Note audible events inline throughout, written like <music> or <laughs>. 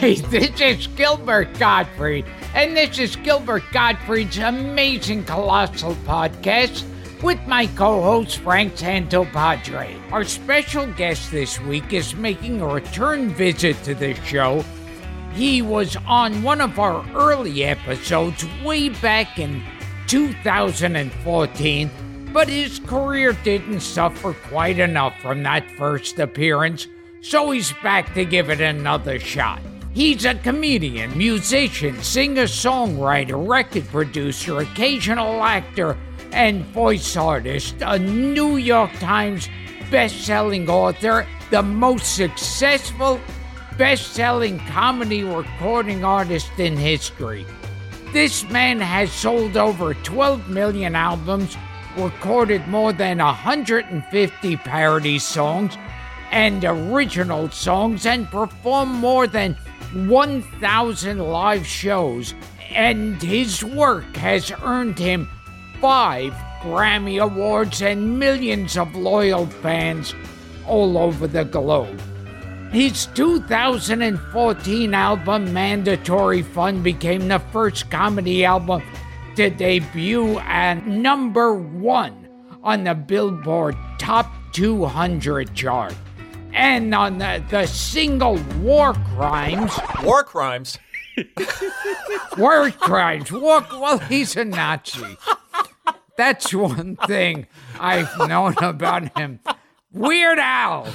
Hi, this is Gilbert Gottfried, and this is Gilbert Gottfried's amazing colossal podcast with my co-host Frank Santopadre. Our special guest this week is making a return visit to the show. He was on one of our early episodes way back in 2014, but his career didn't suffer quite enough from that first appearance, so he's back to give it another shot. He's a comedian, musician, singer songwriter, record producer, occasional actor, and voice artist, a New York Times best-selling author, the most successful best-selling comedy recording artist in history. This man has sold over 12 million albums, recorded more than 150 parody songs and original songs, and performed more than 1,000 live shows. And his work has earned him five Grammy Awards and millions of loyal fans all over the globe. His 2014 album, Mandatory Fun, became the first comedy album to debut at number one on the Billboard Top 200 chart. And on the, the single War Crimes, War crimes. <laughs> War Crimes, War, well, he's a Nazi. That's one thing I've known about him. Weird Al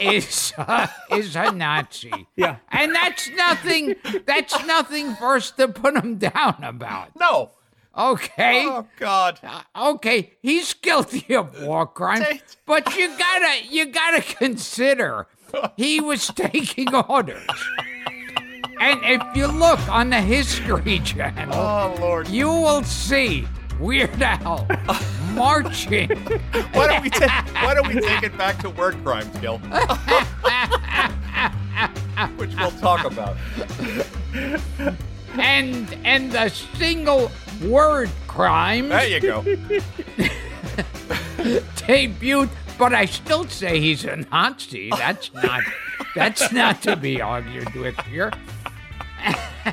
is uh, is a Nazi. Yeah. and that's nothing. That's nothing for us to put him down about. No. Okay. Oh God. Uh, okay, he's guilty of war crimes, but you gotta you gotta consider he was <laughs> taking orders. And if you look on the History Channel, Oh Lord. you will see Weird Al <laughs> marching. Why don't we take Why don't we take it back to word crimes, Gil? <laughs> Which we'll talk about. and and the single word crime There you go. <laughs> debuted, but I still say he's a Nazi. That's not that's not to be argued with here.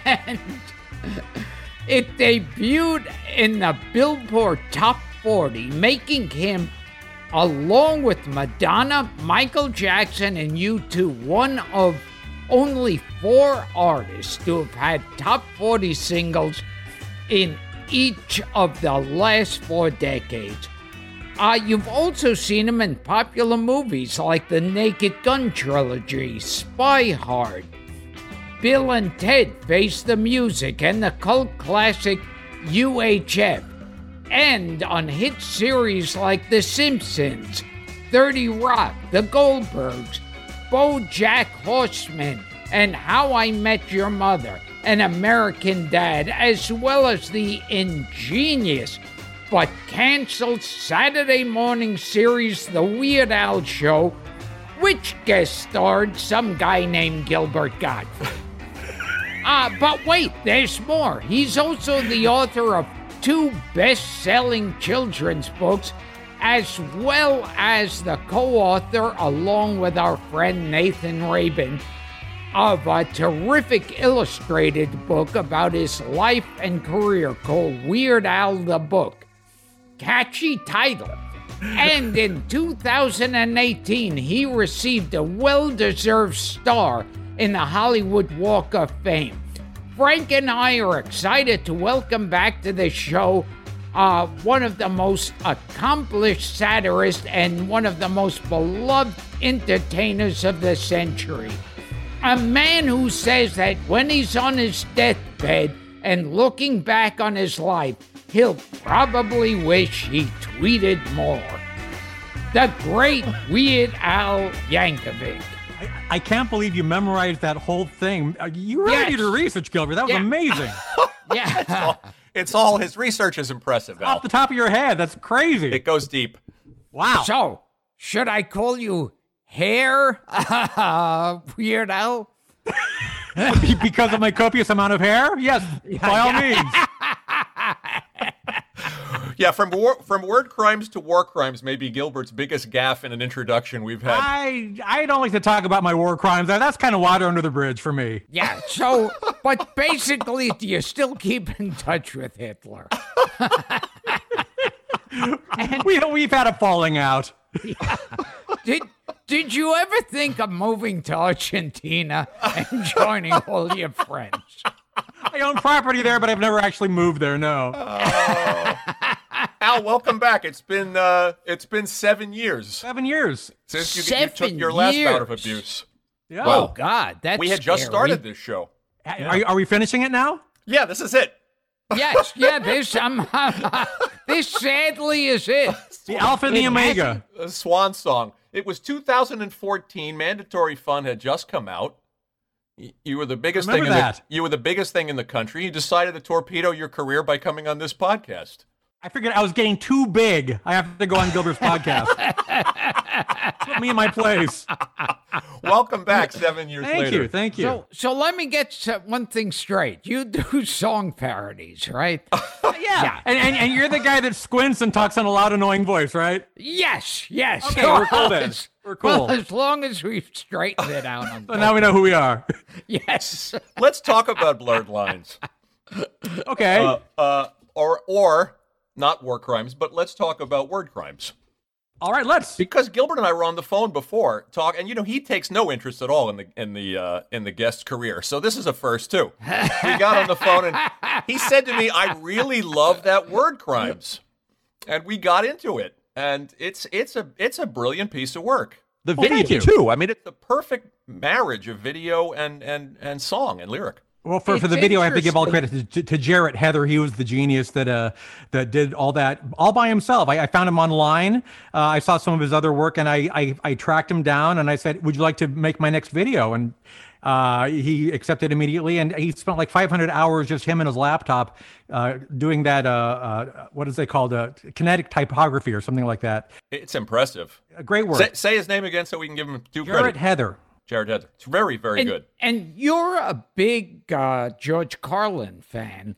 And it debuted in the Billboard Top 40, making him, along with Madonna, Michael Jackson, and U2, one of only four artists to have had top 40 singles in each of the last four decades. Uh, you've also seen him in popular movies like the Naked Gun trilogy, Spy Hard, Bill and Ted Face the Music, and the cult classic UHF, and on hit series like The Simpsons, 30 Rock, The Goldbergs, BoJack Horseman, and How I Met Your Mother, An American Dad, as well as the ingenious but canceled Saturday morning series The Weird Al Show, which guest starred some guy named Gilbert Godfrey. <laughs> Ah, but wait, there's more. He's also the author of two best selling children's books, as well as the co author, along with our friend Nathan Rabin, of a terrific illustrated book about his life and career called Weird Al the Book. Catchy title. <laughs> And in 2018, he received a well deserved star in the Hollywood Walk of Fame. Frank and I are excited to welcome back to the show uh, one of the most accomplished satirists and one of the most beloved entertainers of the century. A man who says that when he's on his deathbed and looking back on his life, he'll probably wish he tweeted more. The great Weird Al Yankovic. I, I can't believe you memorized that whole thing. Uh, You really Yes. did your research, Gilbert. That was Yeah. amazing. <laughs> Yeah. It's all his research is impressive, Al. Off the top of your head, that's crazy. It goes deep. Wow. so, should I call you Hair <laughs> Weird Al? <laughs> because of my copious amount of hair? Yes, by all means. <laughs> Yeah, from war, from word crimes to war crimes may be Gilbert's biggest gaffe in an introduction we've had. I I don't like to talk about my war crimes. That's kind of water under the bridge for me. Yeah, so, but basically, do you still keep in touch with Hitler? We we've had a falling out. Yeah. Did Did you ever think of moving to Argentina and <laughs> joining all your friends? I own property there, but I've never actually moved there. No. Al, welcome back. It's been uh, it's been seven years Seven years. since you, you took your last bout of abuse. Yeah. Oh God, that's We had just started this show. Are, are we finishing it now? Yeah, this is it. Yes, yeah. <laughs> This um, <laughs> this sadly is it. The Alpha and the Omega. A swan song. It was 2014. Mandatory Fun had just come out. You were the biggest thing. In Remember the, that. you were the biggest thing in the country. You decided to torpedo your career by coming on this podcast. I figured I was getting too big. I have to go on Gilbert's <laughs> podcast. Put me in my place. <laughs> Welcome back seven years Thank later. Thank you. Thank you. So, so let me get one thing straight. You do <laughs> song parodies, right? <laughs> yeah. And, and and you're the guy that squints and talks in a loud, annoying voice, right? Yes, yes. Okay, we're cool then. As- We're cool. Well, as long as we've straightened it out. On So now we know who we are. yes. Let's talk about blurred lines. Okay. Uh, uh, or or not war crimes, but let's talk about word crimes. All right. Let's. Because Gilbert and I were on the phone before talk, and you know he takes no interest at all in the in the uh, in the guest's career. So this is a first too. <laughs> we got on the phone and he said to me, "I really love that word crimes," and we got into it, and it's it's a it's a brilliant piece of work. The Well, thank video you. too. I mean, it's the perfect marriage of video and and and song and lyric. Well, for, for the video, I have to give all credit to, to Jarrett Heather. He was the genius that uh that did all that all by himself. I, I found him online. Uh, I saw some of his other work, and I, I I tracked him down, and I said, "Would you like to make my next video?" And uh, he accepted immediately, and he spent like 500 hours just him and his laptop uh, doing that. Uh, uh, what is they called? Uh, kinetic typography or something like that. It's impressive. Great work. Say, say his name again so we can give him due Jarrett credit. Heather. Jarrett Heather. It's very very and, good. And you're a big uh, George Carlin fan.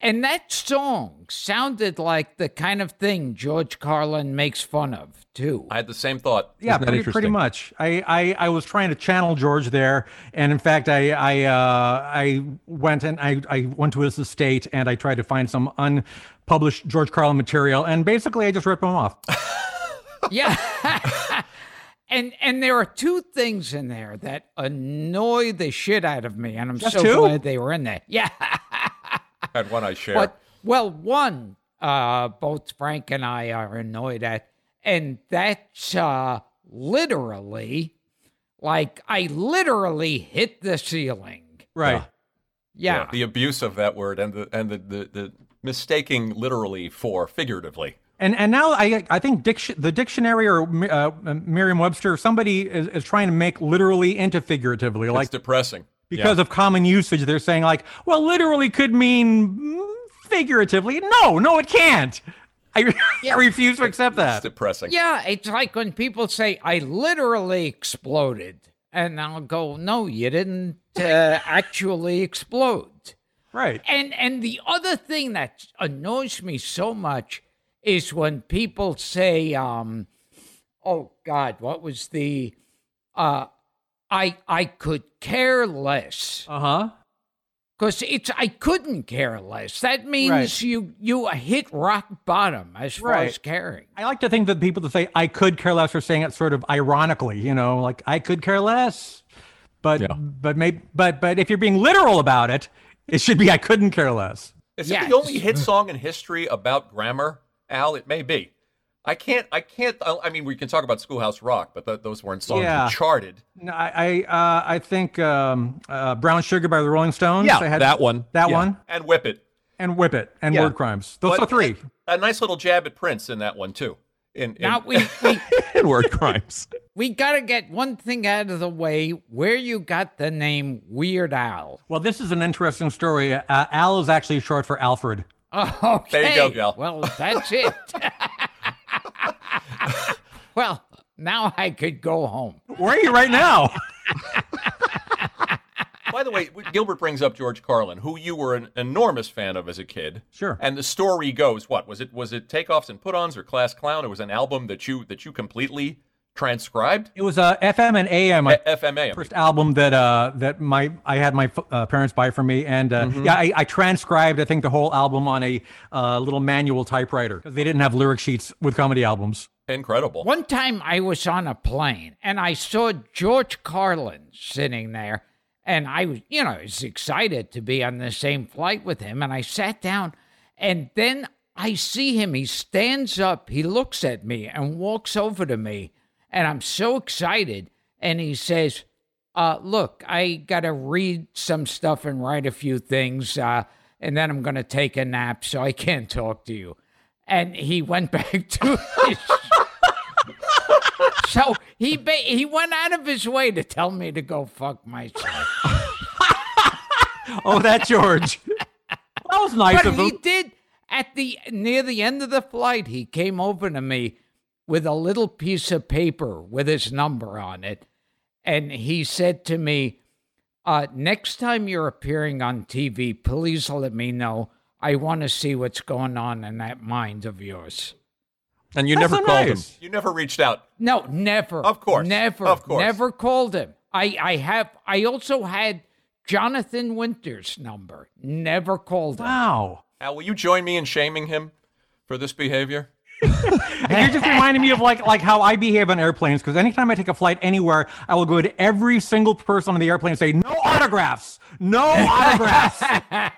And that song sounded like the kind of thing George Carlin makes fun of, too. I had the same thought. Yeah, pretty, pretty much. I, I, I was trying to channel George there, and in fact, I I uh, I went and I, I went to his estate and I tried to find some unpublished George Carlin material, and basically I just ripped him off. <laughs> Yeah. <laughs> <laughs> and and there are two things in there that annoy the shit out of me, and I'm Just so two? glad they were in there. <laughs> Yeah. Had one I share. But well, one, uh, both Frank and I are annoyed at, and that's uh, literally, like I literally hit the ceiling. Right. Yeah. the abuse of that word and the and the, the, the mistaking literally for figuratively. And and now I I think diction, the dictionary or uh, Merriam-Webster somebody is, is trying to make literally into figuratively, like it's depressing. because of common usage. They're saying like, well, literally could mean mm, figuratively. No, no, it can't. I, <laughs> I refuse to accept it's that. depressing. Yeah, it's like when people say, I literally exploded. And I'll go, no, you didn't uh, actually explode. Right. And and the other thing that annoys me so much is when people say, um, "Oh God, what was the?" Uh, I I could care less Uh huh. because it's I couldn't care less. That means Right. you you hit rock bottom as far Right. as caring. I like to think that people that say I could care less are saying it sort of ironically, you know, like I could care less. But Yeah. but maybe but but if you're being literal about it, it should be I couldn't care less. Is Yes. it the only hit song in history about grammar? Al, it may be. I can't. I can't. I mean, we can talk about Schoolhouse Rock, but th- those weren't songs Yeah. that charted. No, I I, uh, I think um, uh, Brown Sugar by the Rolling Stones. Yeah, I had that one. That Yeah. one. And Whip It. And Whip It and Yeah. Word Crimes. Those But are three. A nice little jab at Prince in that one too. In, in Now we <laughs> we and word crimes. <laughs> we got to get one thing out of the way. Where you got the name Weird Al? Well, this is an interesting story. Uh, Al is actually short for Alfred. Oh, <laughs> okay. There you go, Gal. Well, that's it. <laughs> well, now I could go home. Where are you right now? <laughs> By the way, Gilbert brings up George Carlin, who you were an enormous fan of as a kid. Sure. And the story goes, what was it? Was it Takeoffs and Put-ons or Class Clown? It was an album that you that you completely transcribed. It was uh, FM and AM. my A- FMA. I mean. First album that uh, that my I had my uh, parents buy for me, and uh, yeah, I, I transcribed I think the whole album on a uh, little manual typewriter because they didn't have lyric sheets with comedy albums. Incredible. One time I was on a plane and I saw George Carlin sitting there, and I was, you know, I was excited to be on the same flight with him. And I sat down, and then I see him. He stands up, he looks at me, and walks over to me. And I'm so excited. And he says, uh, Look, I got to read some stuff and write a few things, uh, and then I'm going to take a nap, so I can't talk to you. And he went <laughs> back to his so he ba- he went out of his way to tell me to go fuck myself. <laughs> Oh, that George. that was nice but of him. he did at the near the end of the flight. He came over to me with a little piece of paper with his number on it, and he said to me, uh, "Next time you're appearing on TV, please let me know. I want to see what's going on in that mind of yours." And you That's never so called nice. him. You never reached out. No, never. Of course. Never. Of course. Never called him. I, I have I also had Jonathan Winters' number. Never called him. Wow. Al, will you join me in shaming him for this behavior? <laughs> And you're just reminding me of like like how I behave on airplanes because anytime I take a flight anywhere, I will go to every single person on the airplane and say, "No autographs, no autographs." and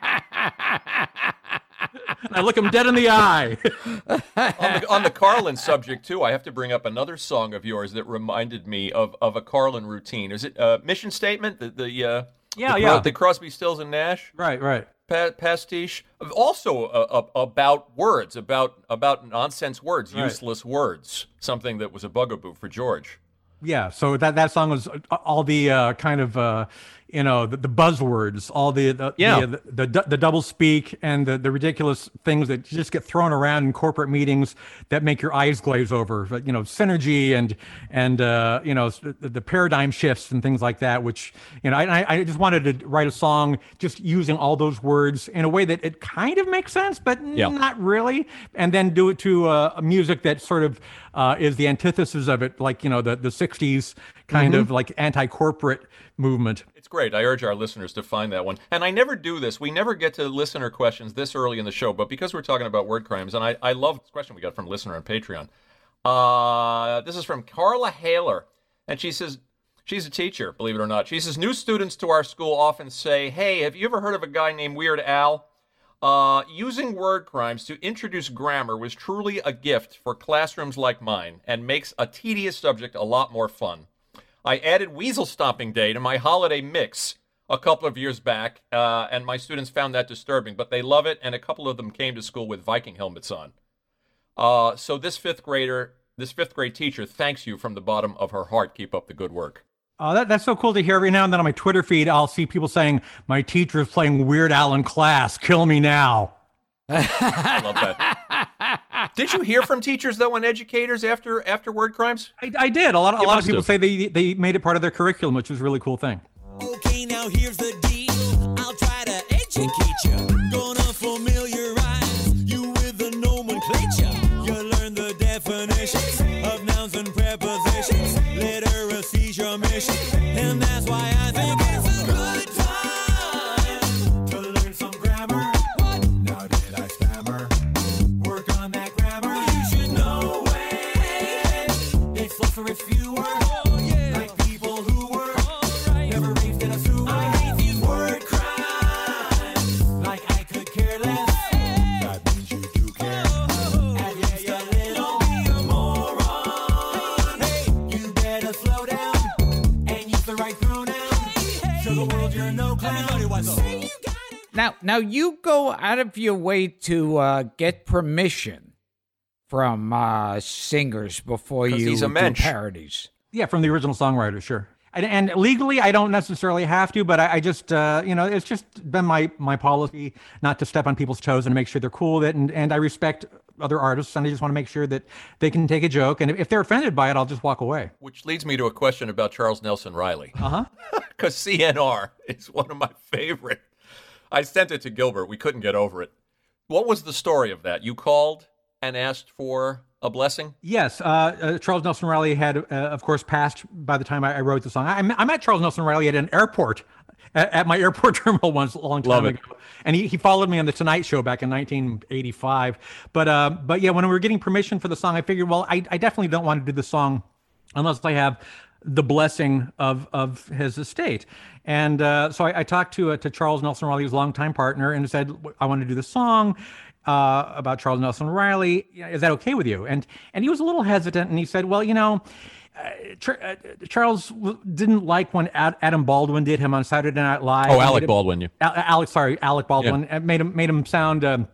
<laughs> I look them dead in the eye. <laughs> on, the, on the Carlin subject too, I have to bring up another song of yours that reminded me of, of a Carlin routine. Is it uh, Mission Statement? The the uh, Yeah, the, yeah. The Crosby, Stills and Nash right, right. Pa- pastiche. Also uh, uh, about words, about about nonsense words, Right. useless words. Something that was a bugaboo for George. Yeah, so that that song was uh, all the uh, kind of uh, you know the, the buzzwords, all the the, Yeah. the, the the the double speak and the, the ridiculous things that just get thrown around in corporate meetings that make your eyes glaze over. But, you know, synergy and and uh, you know the, the paradigm shifts and things like that. Which you know, I I- just wanted to write a song just using all those words in a way that it kind of makes sense, but Yeah. not really, and then do it to uh, a music that sort of uh, is the antithesis of it, like you know the the '60s kind of like anti-corporate movement. Great. I urge our listeners to find that one. And I never do this. We never get to listener questions this early in the show, but because we're talking about word crimes, and I, I love this question we got from listener on Patreon. Uh, this is from Carla Haler. And she says, she's a teacher, believe it or not. She says, new students to our school often say, hey, have you ever heard of a guy named Weird Al? Uh, using word crimes to introduce grammar was truly a gift for classrooms like mine and makes a tedious subject a lot more fun. I added Weasel Stomping Day to my holiday mix a couple of years back, uh, and my students found that disturbing, but they love it, and a couple of them came to school with Viking helmets on. Uh, so this fifth grader, this fifth grade teacher, thanks you from the bottom of her heart. Keep up the good work. Oh, that, that's so cool to hear. Every now and then on my Twitter feed, I'll see people saying, "My teacher is playing Weird Al in class. Kill me now." <laughs> I love that. <laughs> Did you hear from teachers though and educators after after word crimes? I, I did. A lot, a lot of people have. say they they made it part of their curriculum, which was a really cool thing. Okay, now here's the deal. I'll try to educate you. Now, now you go out of your way to uh, get permission from uh, singers before you he's a do mensch. parodies. Yeah, from the original songwriter, sure. And, and legally, I don't necessarily have to, but I, I just, uh, you know, it's just been my my policy not to step on people's toes and to make sure they're cool with it. And, and I respect other artists, and I just want to make sure that they can take a joke. And if, if they're offended by it, I'll just walk away. Which leads me to a question about Charles Nelson Reilly. <laughs> Uh huh. Because CNR is one of my favorite. I sent it to Gilbert. We couldn't get over it. What was the story of that? You called and asked for a blessing? Yes, uh, uh, Charles Nelson Reilly had, uh, of course, passed by the time I, I wrote the song. I, met- I met Charles Nelson Reilly at an airport, at, at my airport <laughs> terminal once a long time Love it. ago, and he, he followed me on the Tonight Show back in 1985. But uh, but yeah, when we were getting permission for the song, I figured, well, I, I definitely don't want to do the song unless I have the blessing of of his estate. And uh, so I, I talked to uh, to Charles Nelson Reilly, his longtime partner, and said, I want to do the song uh, about Charles Nelson Reilly. Is that okay with you? And and he was a little hesitant, and he said, well, you know. Uh, uh, Charles w- didn't like when Ad- Adam Baldwin did him on Saturday Night Live. Oh, Alec him- Baldwin, yeah. Al- Alex, sorry, Alec Baldwin uh, made him made him sound um,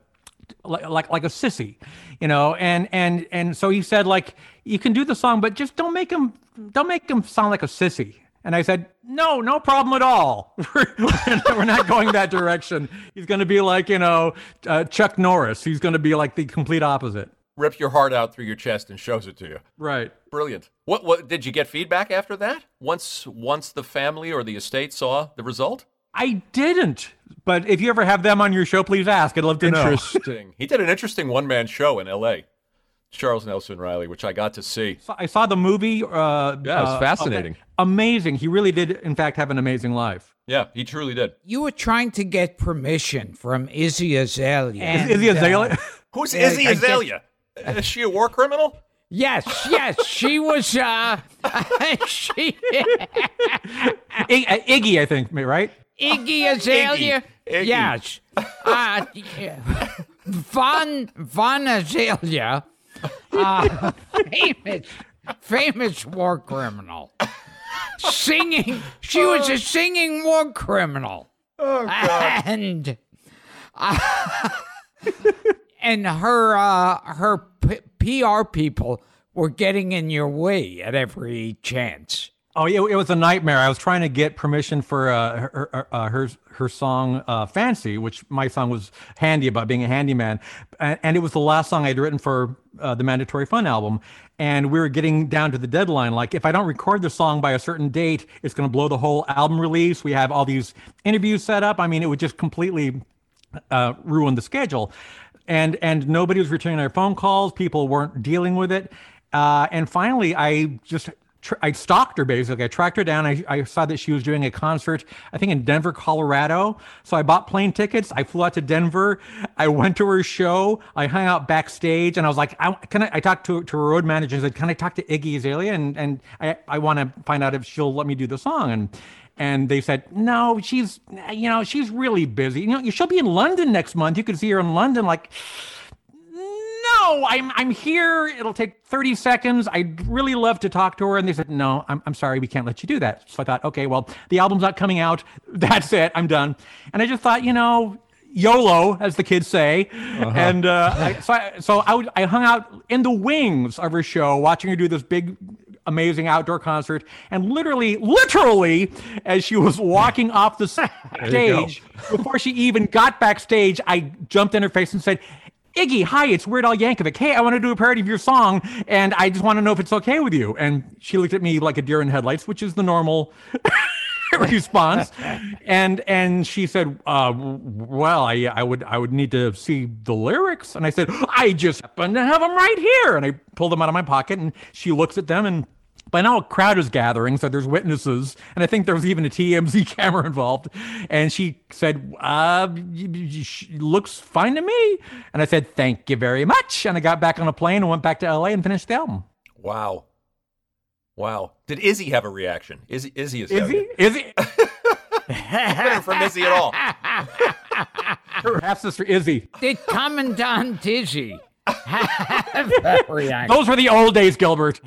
like, like like a sissy, you know. And and and so he said like you can do the song, but just don't make him don't make him sound like a sissy. And I said, no, no problem at all. <laughs> We're not going that direction. He's going to be like, you know, uh, Chuck Norris. He's going to be like the complete opposite. Rips your heart out through your chest and shows it to you. Right. Brilliant. What what did you get feedback after that? Once once the family or the estate saw the result? I didn't. But if you ever have them on your show, please ask. I'd love to know. Interesting. he did an interesting one man show in L.A. Charles Nelson Reilly, which I got to see. I saw the movie. Uh, Yeah, it's uh, fascinating. Amazing. He really did, in fact, have an amazing life. Yeah, he truly did. You were trying to get permission from Izzy Azalea. Is, and, is he uh, Azalea? <laughs> Who's Yeah, Izzy I guess- Azalea? Is she a war criminal? Yes, yes, she was. Uh, <laughs> she <laughs> I- uh, Iggy, I think, right? Iggy Azalea. Iggy. Yes. Uh, yeah. Von Von Azalea, uh, <laughs> famous famous war criminal, singing. She was a singing war criminal. Oh God! And uh, <laughs> and her uh, her P- PR people were getting in your way at every chance. Oh, yeah, it was a nightmare. I was trying to get permission for uh, her uh, her her song uh, "Fancy," which my song was handy about being a handyman, and, and it was the last song I'd written for uh, the Mandatory Fun album. And we were getting down to the deadline. Like, if I don't record the song by a certain date, it's going to blow the whole album release. We have all these interviews set up. I mean, it would just completely uh, ruined the schedule, and and nobody was returning their phone calls. People weren't dealing with it, uh, and finally, I just. I stalked her basically. I tracked her down. I, I saw that she was doing a concert, I think in Denver, Colorado. So I bought plane tickets. I flew out to Denver. I went to her show. I hung out backstage, and I was like, I, "Can I?" I talked to to her road manager. and said, "Can I talk to Iggy Azalea?" And and I I want to find out if she'll let me do the song. And and they said no she's you know she's really busy you know she'll be in london next month you could see her in london like no i'm i'm here. It'll take 30 seconds. I'd really love to talk to her. And they said no i'm, I'm sorry we can't let you do that. So i thought okay well the album's not coming out. <laughs> That's it. I'm done. And i just thought you know YOLO, as the kids say, and uh, I, so I, so I, would, I hung out in the wings of her show, watching her do this big amazing outdoor concert. And literally literally as she was walking off the <laughs> stage before she even got backstage i jumped in her face and said iggy hi it's weird al yankovic. Hey i want to do a parody of your song and i just want to know if it's okay with you. And she looked at me like a deer in headlights which is the normal <laughs> response. And and she said uh well i i would i would need to see the lyrics. And i said i just happen to have them right here. And i pulled them out of my pocket and she looks at them and by now a crowd is gathering so there's witnesses and i think there was even a tmz <laughs> camera involved and she said uh y- y- looks fine to me and i said thank you very much and i got back on a plane and went back to la and finished the album Wow. Wow. Did Izzy have a reaction? Izzy, Izzy is is he is he hearing from Izzy at all. her half sister izzy Did Commandant Izzy <laughs> have that reaction? those were the old days gilbert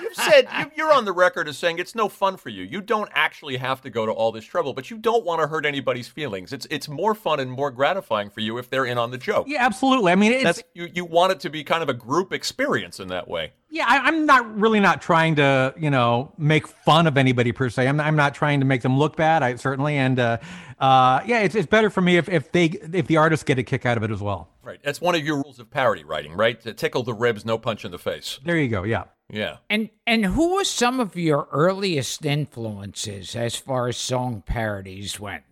You've said you, you're on the record as saying it's no fun for you. You don't actually have to go to all this trouble, but you don't want to hurt anybody's feelings. It's it's more fun and more gratifying for you if they're in on the joke. Yeah, absolutely. I mean, it's, That's you. You want it to be kind of a group experience in that way. Yeah, I, I'm not really not trying to, you know, make fun of anybody per se. I'm, I'm not trying to make them look bad. I certainly, and uh, uh, yeah, it's, it's better for me if, if they if the artists get a kick out of it as well. Right. That's one of your rules of parody writing, right? To tickle the ribs, no punch in the face. There you go. Yeah. Yeah. And and who were some of your earliest influences as far as song parodies went?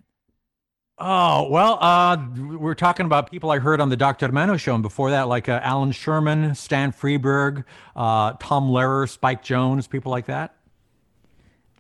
Oh well, uh, we're talking about people I heard on the Dr. Demento show, and before that, like uh, Allan Sherman, Stan Freberg, uh, Tom Lehrer, Spike Jones, people like that.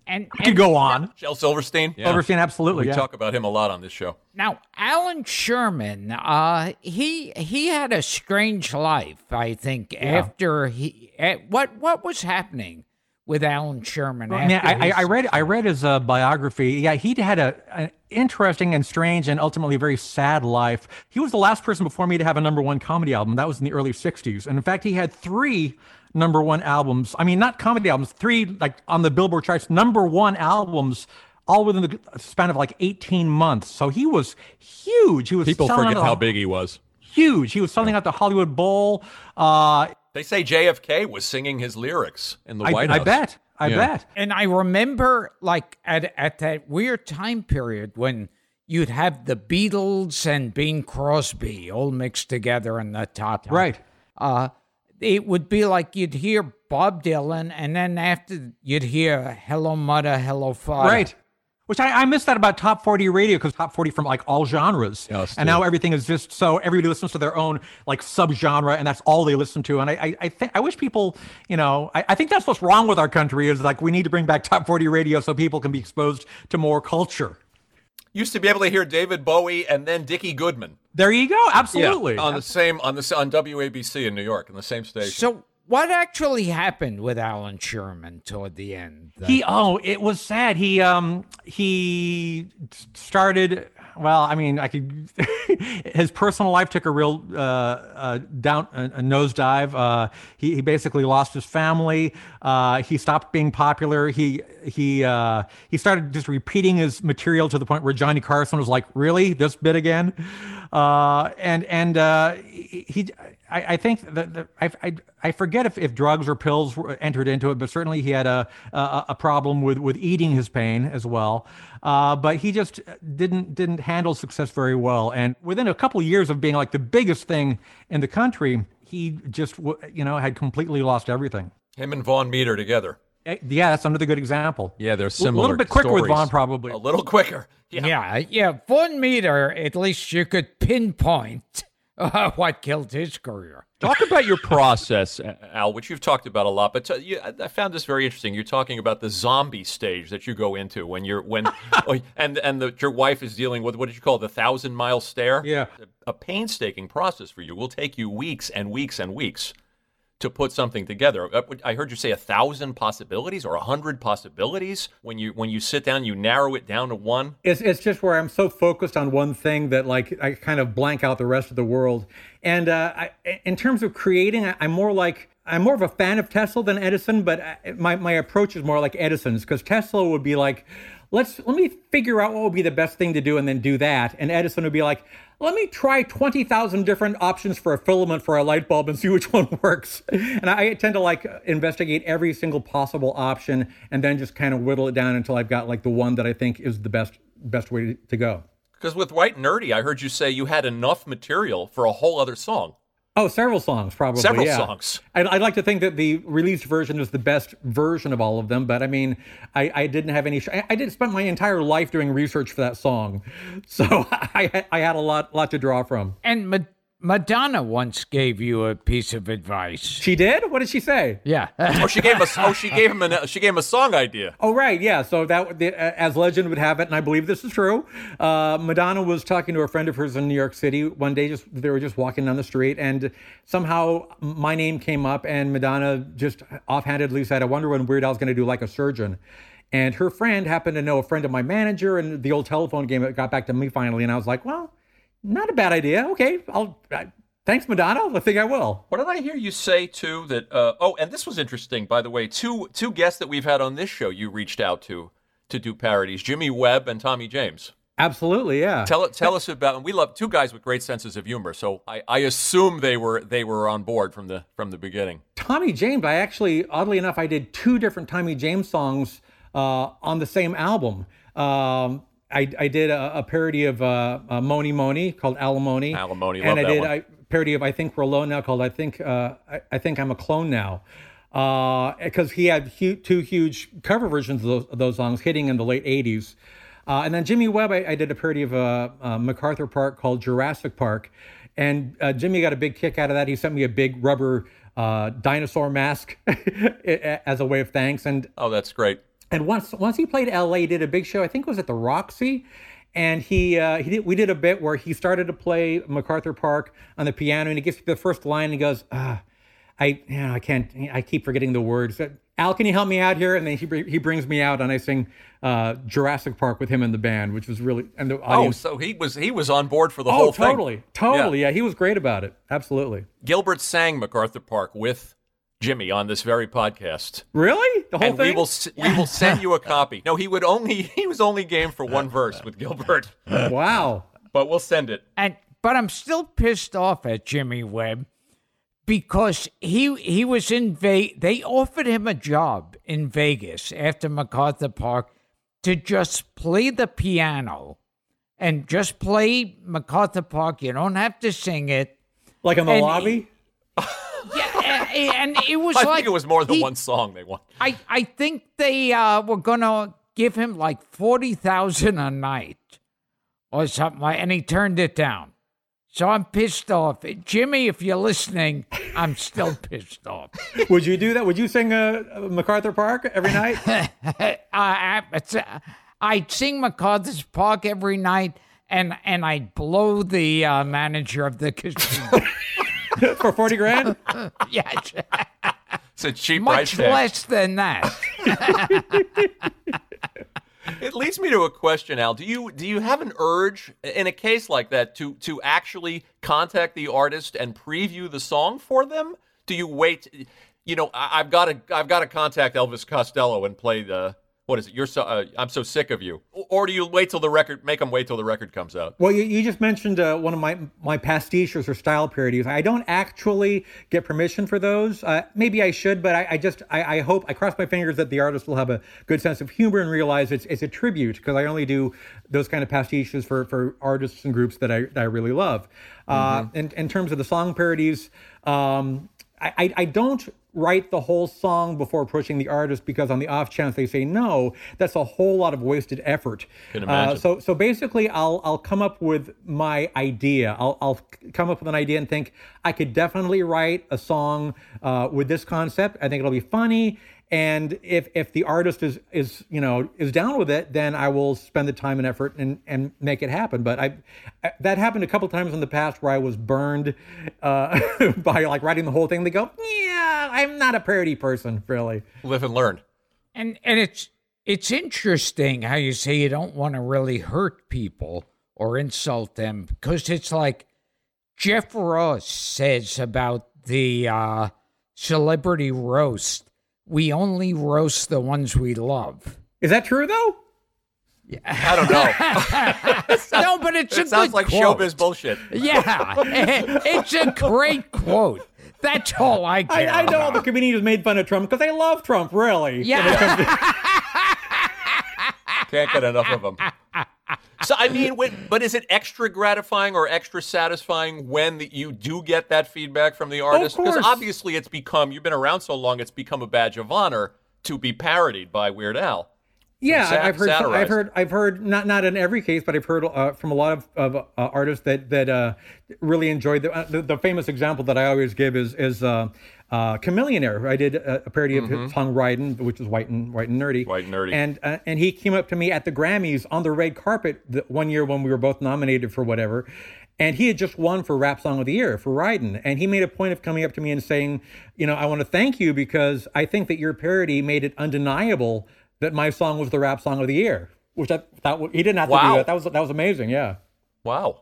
And, I could and go on. Shel Silverstein. Silverstein, absolutely. We yeah. talk about him a lot on this show. now Allan Sherman, uh, he he had a strange life. I think after he eh, what what was happening with Allan Sherman? I mean, after I, I, his- I read I read his uh, biography. Yeah, he had a an interesting and strange and ultimately very sad life. He was the last person before me to have a number one comedy album. That was in the early '60s, and in fact, he had three number one albums. I mean, not comedy albums, three like on the Billboard charts, number one albums. All within the span of like 18 months. So he was huge. He was People forget out how big he was. huge. He was selling out the Hollywood Bowl. Uh, They say JFK was singing his lyrics in the I, White House. I bet. I Yeah. bet. And I remember, like, at, at that weird time period when you'd have the Beatles and Bing Crosby all mixed together in the top. Right. Uh, it would be like you'd hear Bob Dylan, and then after you'd hear Hello Mother, Hello Father. Right. Which I, I miss that about top 40 radio because top 40 from like all genres. Yes, and now everything is just so everybody listens to their own like subgenre and that's all they listen to. And I, I, I think I wish people, you know, I, I think that's what's wrong with our country is like we need to bring back top 40 radio so people can be exposed to more culture. Used to be able to hear David Bowie and then Dickie Goodman. There you go. Absolutely. on the same on the s- on WABC in New York, in the same station. So, what actually happened with Allan Sherman toward the end? He oh, it was sad. He um he started well, I mean, I could <laughs> his personal life took a real uh, uh down a, a nosedive. Uh he, he basically lost his family. Uh he stopped being popular. He he uh he started just repeating his material to the point where Johnny Carson was like, "Really? This bit again?" Uh and and he I, I think that that I, I I forget if, if drugs or pills were entered into it, but certainly he had a a, a problem with, with eating his pain as well. Uh, but he just didn't didn't handle success very well. And within a couple of years of being like the biggest thing in the country, he just you know had completely lost everything. Him and Vaughn Meader together. Eh, Yeah, that's another good example. Yeah, they're similar. a little bit quicker with stories. Vaughn probably. A little quicker. Yeah. Yeah, yeah. Vaughn Meader, at least you could pinpoint uh, <laughs> what killed his career. Talk about your process. Al, which you've talked about a lot, but uh, you, I found this very interesting. You're talking about the zombie stage that you go into when you're when, <laughs> oh, and and the, your wife is dealing with what did you call it, the thousand mile stare? Yeah. a, a painstaking process for you. Will take you weeks and weeks and weeks to put something together. Uh, I heard you say a thousand possibilities or a hundred possibilities when you when you sit down, you narrow it down to one. It's it's just where I'm so focused on one thing that like I kind of blank out the rest of the world. And uh, I, in terms of creating, I, I'm more like I'm more of a fan of Tesla than Edison, but I, my my approach is more like Edison's because Tesla would be like, let's let me figure out what would be the best thing to do and then do that, and Edison would be like. Let me try 20,000 different options for a filament for a light bulb and see which <laughs> one works. And I tend to like investigate every single possible option and then just kind of whittle it down until I've got like the one that I think is the best best way to, to go. Because with White Nerdy, I heard you say you had enough material for a whole other song. Oh, several songs, probably. Several yeah. songs. I'd, I'd like to think that the released version is the best version of all of them, but I mean, I, I didn't have any. I, I did spend my entire life doing research for that song, <laughs> so <laughs> I, I had a lot, lot to draw from. And Ma- Madonna once gave you a piece of advice. She did. What did she say? Yeah. Oh, she gave us. Oh, she gave him. An, she gave him a song idea. Oh, right, yeah. So that, uh, as legend would have it, and I believe this is true. Uh, Madonna was talking to a friend of hers in New York City one day. Just they were just walking down the street, and somehow my name came up, and Madonna just offhandedly said, "I wonder when Weird Al's going to do like a surgeon." And her friend happened to know a friend of my manager, and the old telephone game got back to me finally, and I was like, "Well, not a bad idea. Okay, I'll." I, Thanks, Madonna. I think I will. What did I hear you say too? That uh, oh, and this was interesting, by the way. Two two guests that we've had on this show, you reached out to to do parodies: Jimmy Webb and Tommy James. Absolutely, yeah. Tell tell us about. And we love two guys with great senses of humor, so I, I assume they were they were on board from the from the beginning. Tommy James, I actually, oddly enough, I did two different Tommy James songs uh, on the same album. Um, I, I did a, a parody of uh, uh, Mony Mony called Alimony. Alimony, and I did one. a parody of I Think We're Alone Now called I Think uh, I, I Think I'm a Clone Now. Because he had hu- two huge cover versions of those, of those songs hitting in the late 80s. Uh, and then Jimmy Webb, I, I did a parody of uh, uh, MacArthur Park called Jurassic Park. And uh, Jimmy got a big kick out of that. He sent me a big rubber uh, dinosaur mask <laughs> as a way of thanks. And Oh, that's great. And once once he played LA, he did a big show. I think it was at the Roxy, and he uh, he did, we did a bit where he started to play MacArthur Park on the piano, and he gets to the first line, and he goes, ah, I you know, I can't I keep forgetting the words. Al, can you help me out here? And then he he brings me out, and I sing uh, Jurassic Park with him in the band, which was really and the audience. Oh, so he was he was on board for the Oh, whole thing. totally, totally. Yeah. he was great about it. Absolutely. Gilbert sang MacArthur Park with Jimmy on this very podcast. Really, the whole and thing. we will we will send you a <laughs> copy. No, he would only <laughs> he was only game for one verse with Gilbert, wow. but we'll send it. And but I'm still pissed off at Jimmy Webb because he he was in Ve- they offered him a job in Vegas after MacArthur Park to just play the piano and just play MacArthur Park. You don't have to sing it. Like in the And- lobby. Yeah, <laughs> a- <laughs> and it was I like think it was more than he- one song they won. I I think they uh, were gonna give him like forty thousand a night or something like, and he turned it down. So I'm pissed off, Jimmy. If you're listening, I'm still <laughs> pissed off. Would you do that? Would you sing uh, MacArthur Park every night? <laughs> Uh, I, uh, I'd sing MacArthur's Park every night, and and I'd blow the uh, manager of the casino. <laughs> for 40 grand? <laughs> yeah, It's a cheap price much tag. less than that. <laughs> It leads me to a question, Al. Do you do you have an urge in a case like that to to actually contact the artist and preview the song for them? Do you wait? You know, I, I've got to I've got to contact Elvis Costello and play the what is it? You're so uh, I'm so sick of you. Or, do you wait till the record? Make them wait till the record comes out. Well, you, you just mentioned uh, one of my my pastiches or style parodies. I don't actually get permission for those. Uh, maybe I should, but I, I just I, I hope I cross my fingers that the artist will have a good sense of humor and realize it's it's a tribute because I only do those kind of pastiches for for artists and groups that I that I really love. Uh, in in terms of the song parodies, um, I, I don't write the whole song before approaching the artist because on the off chance they say no, that's a whole lot of wasted effort. Can Uh, imagine. so so basically, I'll I'll come up with my idea. I'll I'll come up with an idea and think I could definitely write a song uh, with this concept. I think it'll be funny. And if if the artist is is you know is down with it, then I will spend the time and effort and and make it happen. But I, I that happened a couple times in the past where I was burned uh, <laughs> by like writing the whole thing. They go, yeah, I'm not a parody person, really. Live and learn. And and it's it's interesting how you say you don't want to really hurt people or insult them because it's like Jeff Ross says about the uh, celebrity roast. We only roast the ones we love. Is that true though? Yeah. I don't know. <laughs> No, but it's a it sounds good like quote. showbiz bullshit. Yeah, <laughs> it's a great quote. That's all I I, care. I know all the comedians made fun of Trump because they love Trump, really. Yeah. Can't get enough of them. <laughs> So I mean, when, but is it extra gratifying or extra satisfying when the, you do get that feedback from the artist? Because obviously, it's become you've been around so long, it's become a badge of honor to be parodied by Weird Al. Yeah, Sat- I've heard. satirized. I've heard. I've heard. Not not in every case, but I've heard uh, from a lot of, of uh, artists that that uh, really enjoyed the, uh, the the famous example that I always give is is uh, Chamillionaire. I did a, a parody of his song "Riding," which is white and white and nerdy. Mm-hmm. White and nerdy. And uh, and he came up to me at the Grammys on the red carpet the, one year when we were both nominated for whatever. And he had just won for Rap Song of the Year for Riding. And he made a point of coming up to me and saying, you know, I want to thank you because I think that your parody made it undeniable that my song was the Rap Song of the Year. Which I thought he didn't have to Wow. do that. That was that was amazing. Yeah. Wow.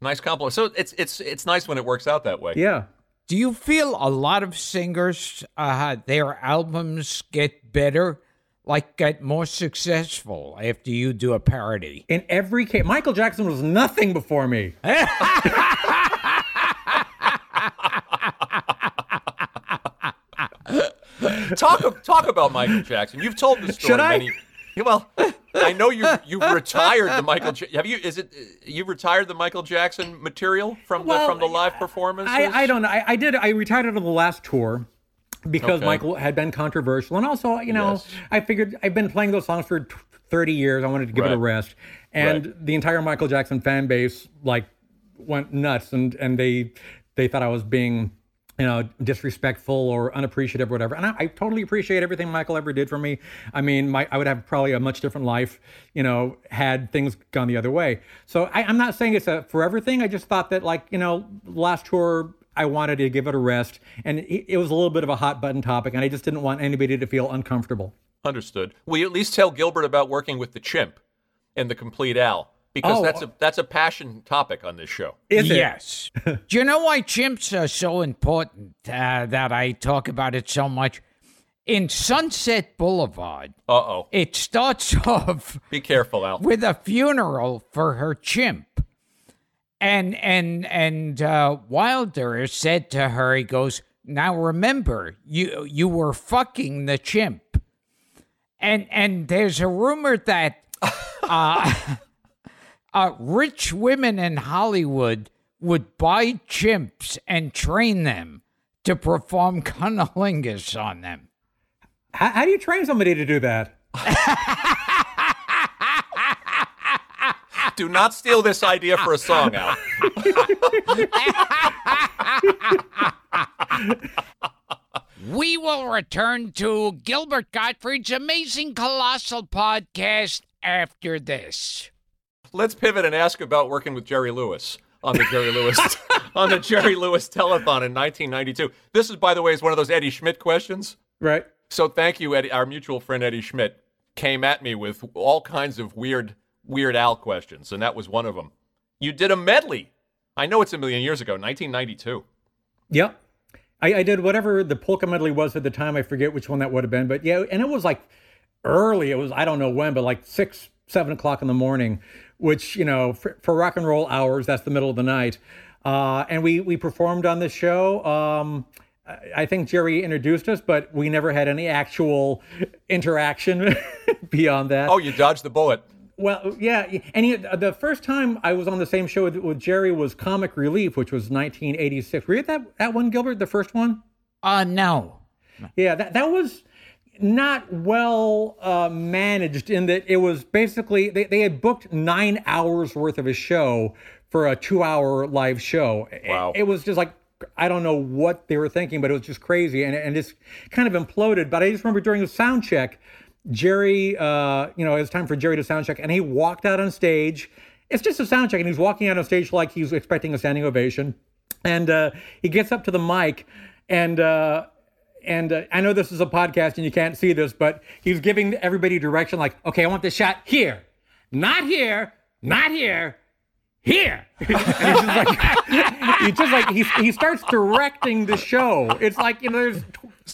Nice compliment. So it's it's it's nice when it works out that way. Yeah. Do you feel a lot of singers, uh, their albums get better, like get more successful after you do a parody? In every case, Michael Jackson was nothing before me. <laughs> Talk talk about Michael Jackson. You've told the story Should I? many. <laughs> Well, I know you you've <laughs> retired the Michael. Ja- have you? Is it you retired the Michael Jackson material from the from the live performances? I, I don't know. I, I did. I retired it on the last tour because Okay. Michael had been controversial, and also, you know, Yes. I figured I've been playing those songs for thirty years. I wanted to give it a rest, and Right. the entire Michael Jackson fan base like went nuts, and and they they thought I was being. You know, disrespectful or unappreciative, or whatever. And I, I totally appreciate everything Michael ever did for me. I mean, my I would have probably a much different life, you know, had things gone the other way. So I, I'm not saying it's a forever thing. I just thought that, like, you know, last tour I wanted to give it a rest, and it, it was a little bit of a hot button topic, and I just didn't want anybody to feel uncomfortable. Understood. Will you at least tell Gilbert about working with the chimp and the Complete Al? Because Oh. that's a that's a passion topic on this show. Is yes. <laughs> Do you know why chimps are so important uh, that I talk about it so much? In Sunset Boulevard, Uh oh. it starts <laughs> off Be careful, Al. with a funeral for her chimp. And and and uh, Wilder said to her, he goes, "Now remember, you you were fucking the chimp." And and there's a rumor that <laughs> uh, uh, rich women in Hollywood would buy chimps and train them to perform cunnilingus on them. How, how do you train somebody to do that? Do not steal this idea for a song, Al. We will return to Gilbert Gottfried's amazing colossal podcast after this. Let's pivot and ask about working with Jerry Lewis on the Jerry Lewis <laughs> on the Jerry Lewis telethon in 1992. This is, by the way, is one of those Eddie Schmidt questions. Right. So thank you, Eddie. Our mutual friend Eddie Schmidt came at me with all kinds of weird, weird Al questions, and that was one of them. You did a medley. I know it's a million years ago, 1992. Yep. I, I did whatever the polka medley was at the time. I forget which one that would have been, but yeah, and it was like early. It was I don't know when, but like six, seven o'clock in the morning, which you know for, for rock and roll hours, that's the middle of the night. Uh, and we we performed on the show. Um, I- I think Jerry introduced us, but we never had any actual interaction <laughs> beyond that. Oh, you dodged the bullet. Well, yeah, and he, the first time I was on the same show with, with Jerry was Comic Relief, which was 1986. Were you at that that one, Gilbert? The first one? Uh, no. Yeah, that that was not well uh, managed in that it was basically they, they had booked nine hours worth of a show for a two hour live show. Wow. It, it was just like I don't know what they were thinking, but it was just crazy and and it's kind of imploded. But I just remember during the sound check, Jerry, uh, you know, it was time for Jerry to sound check, and he walked out on stage. It's just a sound check, and he's walking out on stage like he's expecting a standing ovation. And uh, he gets up to the mic, and uh, and uh, I know this is a podcast and you can't see this, but he's giving everybody direction like, okay, I want this shot here, not here, not here, here. <laughs> and he's just like, <laughs> he just like he, he starts directing the show. It's like you know, there's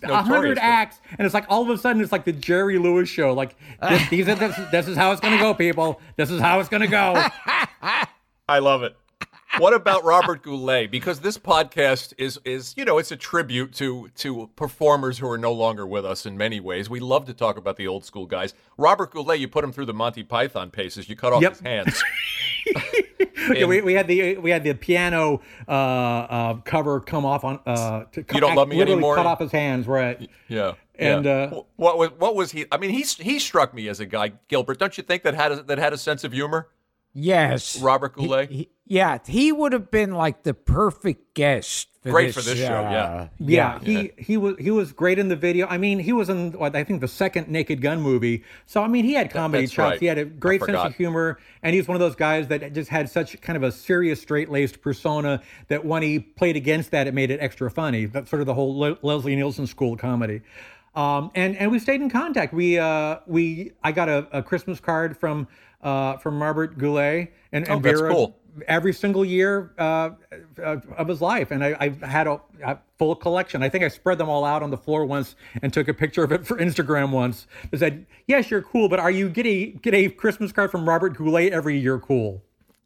a hundred acts, and it's like all of a sudden it's like the Jerry Lewis show. Like this, these are, this, this is how it's gonna go, people. This is how it's gonna go. <laughs> I love it. What about Robert Goulet? Because this podcast is is you know it's a tribute to to performers who are no longer with us in many ways. We love to talk about the old school guys. Robert Goulet, you put him through the Monty Python paces. You cut off Yep. his hands. <laughs> yeah, we, we had the we had the piano uh, uh, cover come off on. Uh, to You Don't Love Me literally Anymore? Cut off his hands, right? Yeah. And, yeah. uh, what was what was he? I mean, he he struck me as a guy, Gilbert. Don't you think that had a, that had a sense of humor? Yes. Robert Goulet. He- yeah, he would have been like the perfect guest. For Great this, for this show, uh, yeah. Yeah, he he was he was great in the video. I mean, he was in what I think the second Naked Gun movie. So I mean, he had comedy that's chops. right. He had a great sense of humor, and he's one of those guys that just had such kind of a serious, straight-laced persona that when he played against that, it made it extra funny. That's sort of the whole Le- Leslie Nielsen school of comedy. Um, and and we stayed in contact. We uh, we I got a, a Christmas card from uh, from Robert Goulet and, and Oh, that's Vera. cool. Every single year uh, uh, of his life, and I, I had a, a full collection. I think I spread them all out on the floor once and took a picture of it for Instagram once. I said, "Yes, you're cool, but are you get a get a Christmas card from Robert Goulet every year? Cool."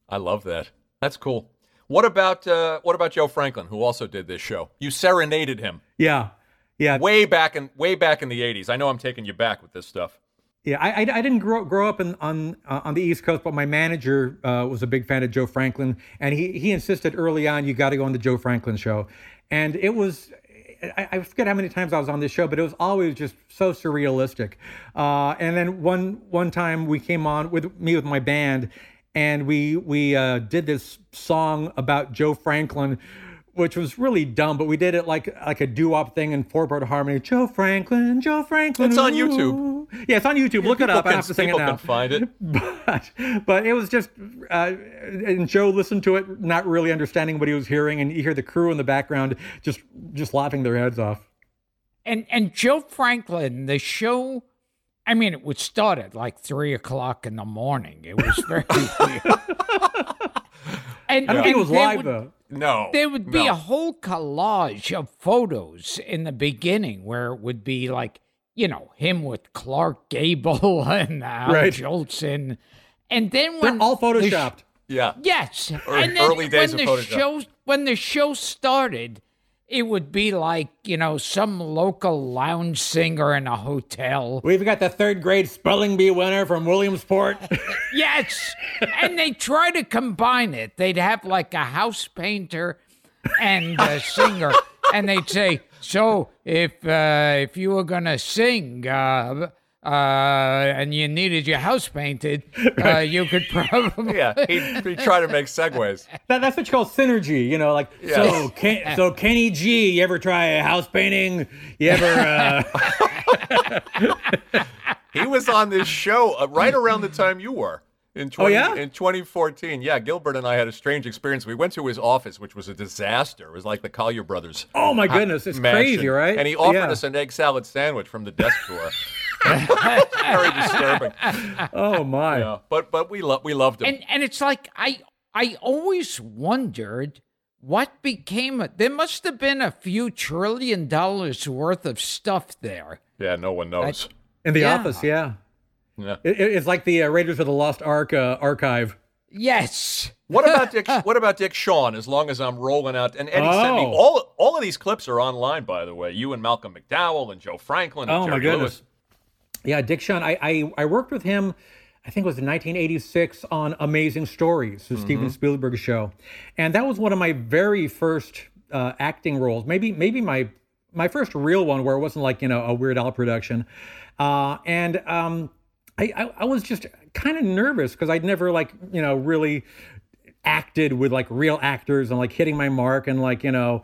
I love that. That's cool. What about uh, what about Joe Franklin, who also did this show? You serenaded him Yeah, yeah, way back in way back in the '80s. I know I'm taking you back with this stuff. Yeah, I, I, I didn't grow grow up in, on uh, on the East Coast, but my manager uh, was a big fan of Joe Franklin, and he he insisted early on you got to go on the Joe Franklin show, and it was. I, I forget how many times I was on this show, but it was always just so surrealistic. Uh, and then one one time we came on with me with my band, and we we uh, did this song about Joe Franklin, which was really dumb, but we did it like like a doo wop thing in four part harmony. Joe Franklin, Joe Franklin. It's on YouTube. ooh. Yeah, it's on YouTube. Look it People up. I have to sing it people now. can find it. <laughs> But but it was just, uh, and Joe listened to it, not really understanding what he was hearing, and you hear the crew in the background just just laughing their heads off. And and Joe Franklin, the show. I mean, it would start at like three o'clock in the morning. It was very <laughs> weird. And, I don't think it was live would- though. No, There would be no. a whole collage of photos in the beginning where it would be like, you know, him with Clark Gable <laughs> and Al Right. Jolson. And then They're when all the sh- photoshopped. Yeah, Yes. Ear- and then early days when of the Photoshop. show when the show started, it would be like, you know, some local lounge singer in a hotel. We've got the third grade spelling bee winner from Williamsport. <laughs> Yes. and they try to combine it. They'd have like a house painter and a singer. And they'd say, so if uh, if you were gonna sing uh, uh, and you needed your house painted, uh, you could probably <laughs> yeah. He he tried to make segues. that, that's what you call synergy. You know, like so. Ken, so Kenny G, you ever try a house painting? You ever? Uh, <laughs> He was on this show uh, right around the time you were. In 20, yeah? In 2014, yeah, Gilbert and I had a strange experience. We went to his office, which was a disaster. It was like the Collyer brothers. oh my goodness, it's mansion. crazy, right? And he offered Yeah. us an egg salad sandwich from the desk drawer. <laughs> <laughs> Very disturbing. Oh my. Yeah, but but we love we loved him. and and it's like I I always wondered what became of there must have been a few trillion dollars worth of stuff there. yeah, no one knows. In the Yeah. office, yeah. Yeah. It, it- it's like the uh, Raiders of the Lost Ark uh, archive. Yes. What about Dick? <laughs> What about Dick Shawn? As long as I'm rolling out, and Eddie sent me Oh. all. All of these clips are online, by the way. You and Malcolm McDowell and Joe Franklin. And Oh my goodness. Lewis. Yeah, Dick Shawn. I, I I worked with him. I think it was in 1986 on Amazing Stories, the Steven Spielberg show, and that was one of my very first uh, acting roles. Maybe maybe my my first real one where it wasn't like you know a Weird Al production, uh, and um, I, I I was just kind of nervous because I'd never like you know really acted with like real actors and like hitting my mark and like you know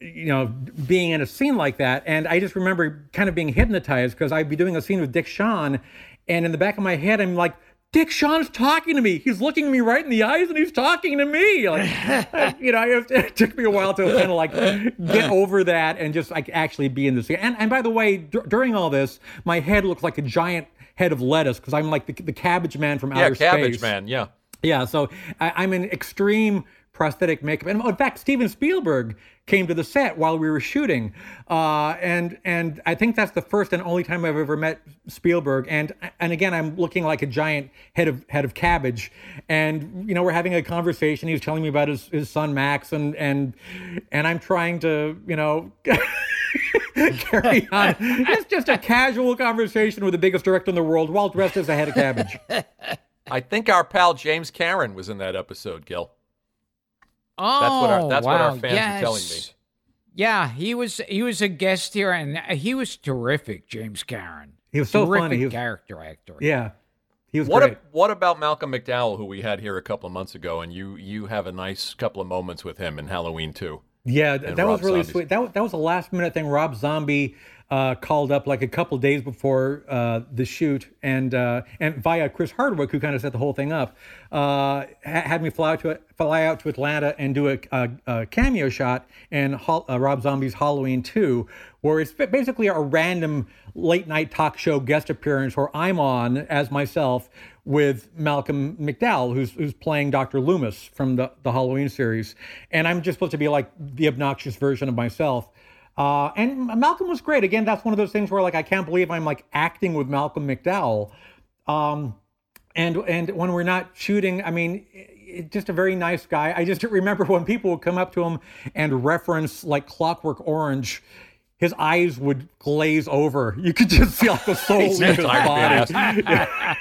you know being in a scene like that and i just remember kind of being hypnotized because i'd be doing a scene with dick shawn and in the back of my head i'm like dick shawn's talking to me he's looking me right in the eyes and he's talking to me like <laughs> you know it, took me a while to kind of like get over that and just like actually be in the scene and, and by the way d- during all this my head looked like a giant head of lettuce because i'm like the, the cabbage man from Yeah, outer Cabbage space Man. Yeah. yeah, so I, I'm in extreme prosthetic makeup, and in fact, Steven Spielberg came to the set while we were shooting, uh, and and I think that's the first and only time I've ever met Spielberg. And and again, I'm looking like a giant head of head of cabbage, and you know we're having a conversation. He was telling me about his, his son Max, and and and I'm trying to you know. <laughs> carry on. It's just a casual conversation with the biggest director in the world while dressed as a head of cabbage. <laughs> I think our pal James Karen was in that episode, Gil. Oh, what our- that's what our wow, fans are telling me. yes. Yeah, he was he was a guest here, and uh, he was terrific, James Karen. He was so terrific funny. He was- character actor. Yeah. He was What great. ab- what about Malcolm McDowell, who we had here a couple of months ago, and you you have a nice couple of moments with him in Halloween too. Yeah, that Rob was really Zombie's. sweet. That, wa- that was a last minute thing. Rob Zombie uh, called up like a couple days before uh, the shoot, and uh, and via Chris Hardwick, who kind of set the whole thing up, uh, ha- had me fly out to fly out to Atlanta and do a, a, a cameo shot in uh, Rob Zombie's Halloween 2, where it's basically a random late night talk show guest appearance where I'm on as myself with Malcolm McDowell, who's who's playing Dr. Loomis from the the Halloween series, and I'm just supposed to be like the obnoxious version of myself. Uh, and Malcolm was great. Again, that's one of those things where like I can't believe I'm like acting with Malcolm McDowell. Um, and and when we're not shooting, I mean, it, just a very nice guy. I just <laughs> remember when people would come up to him and reference like Clockwork Orange. His eyes would glaze over. You could just see like the <laughs> soul in his body. <laughs>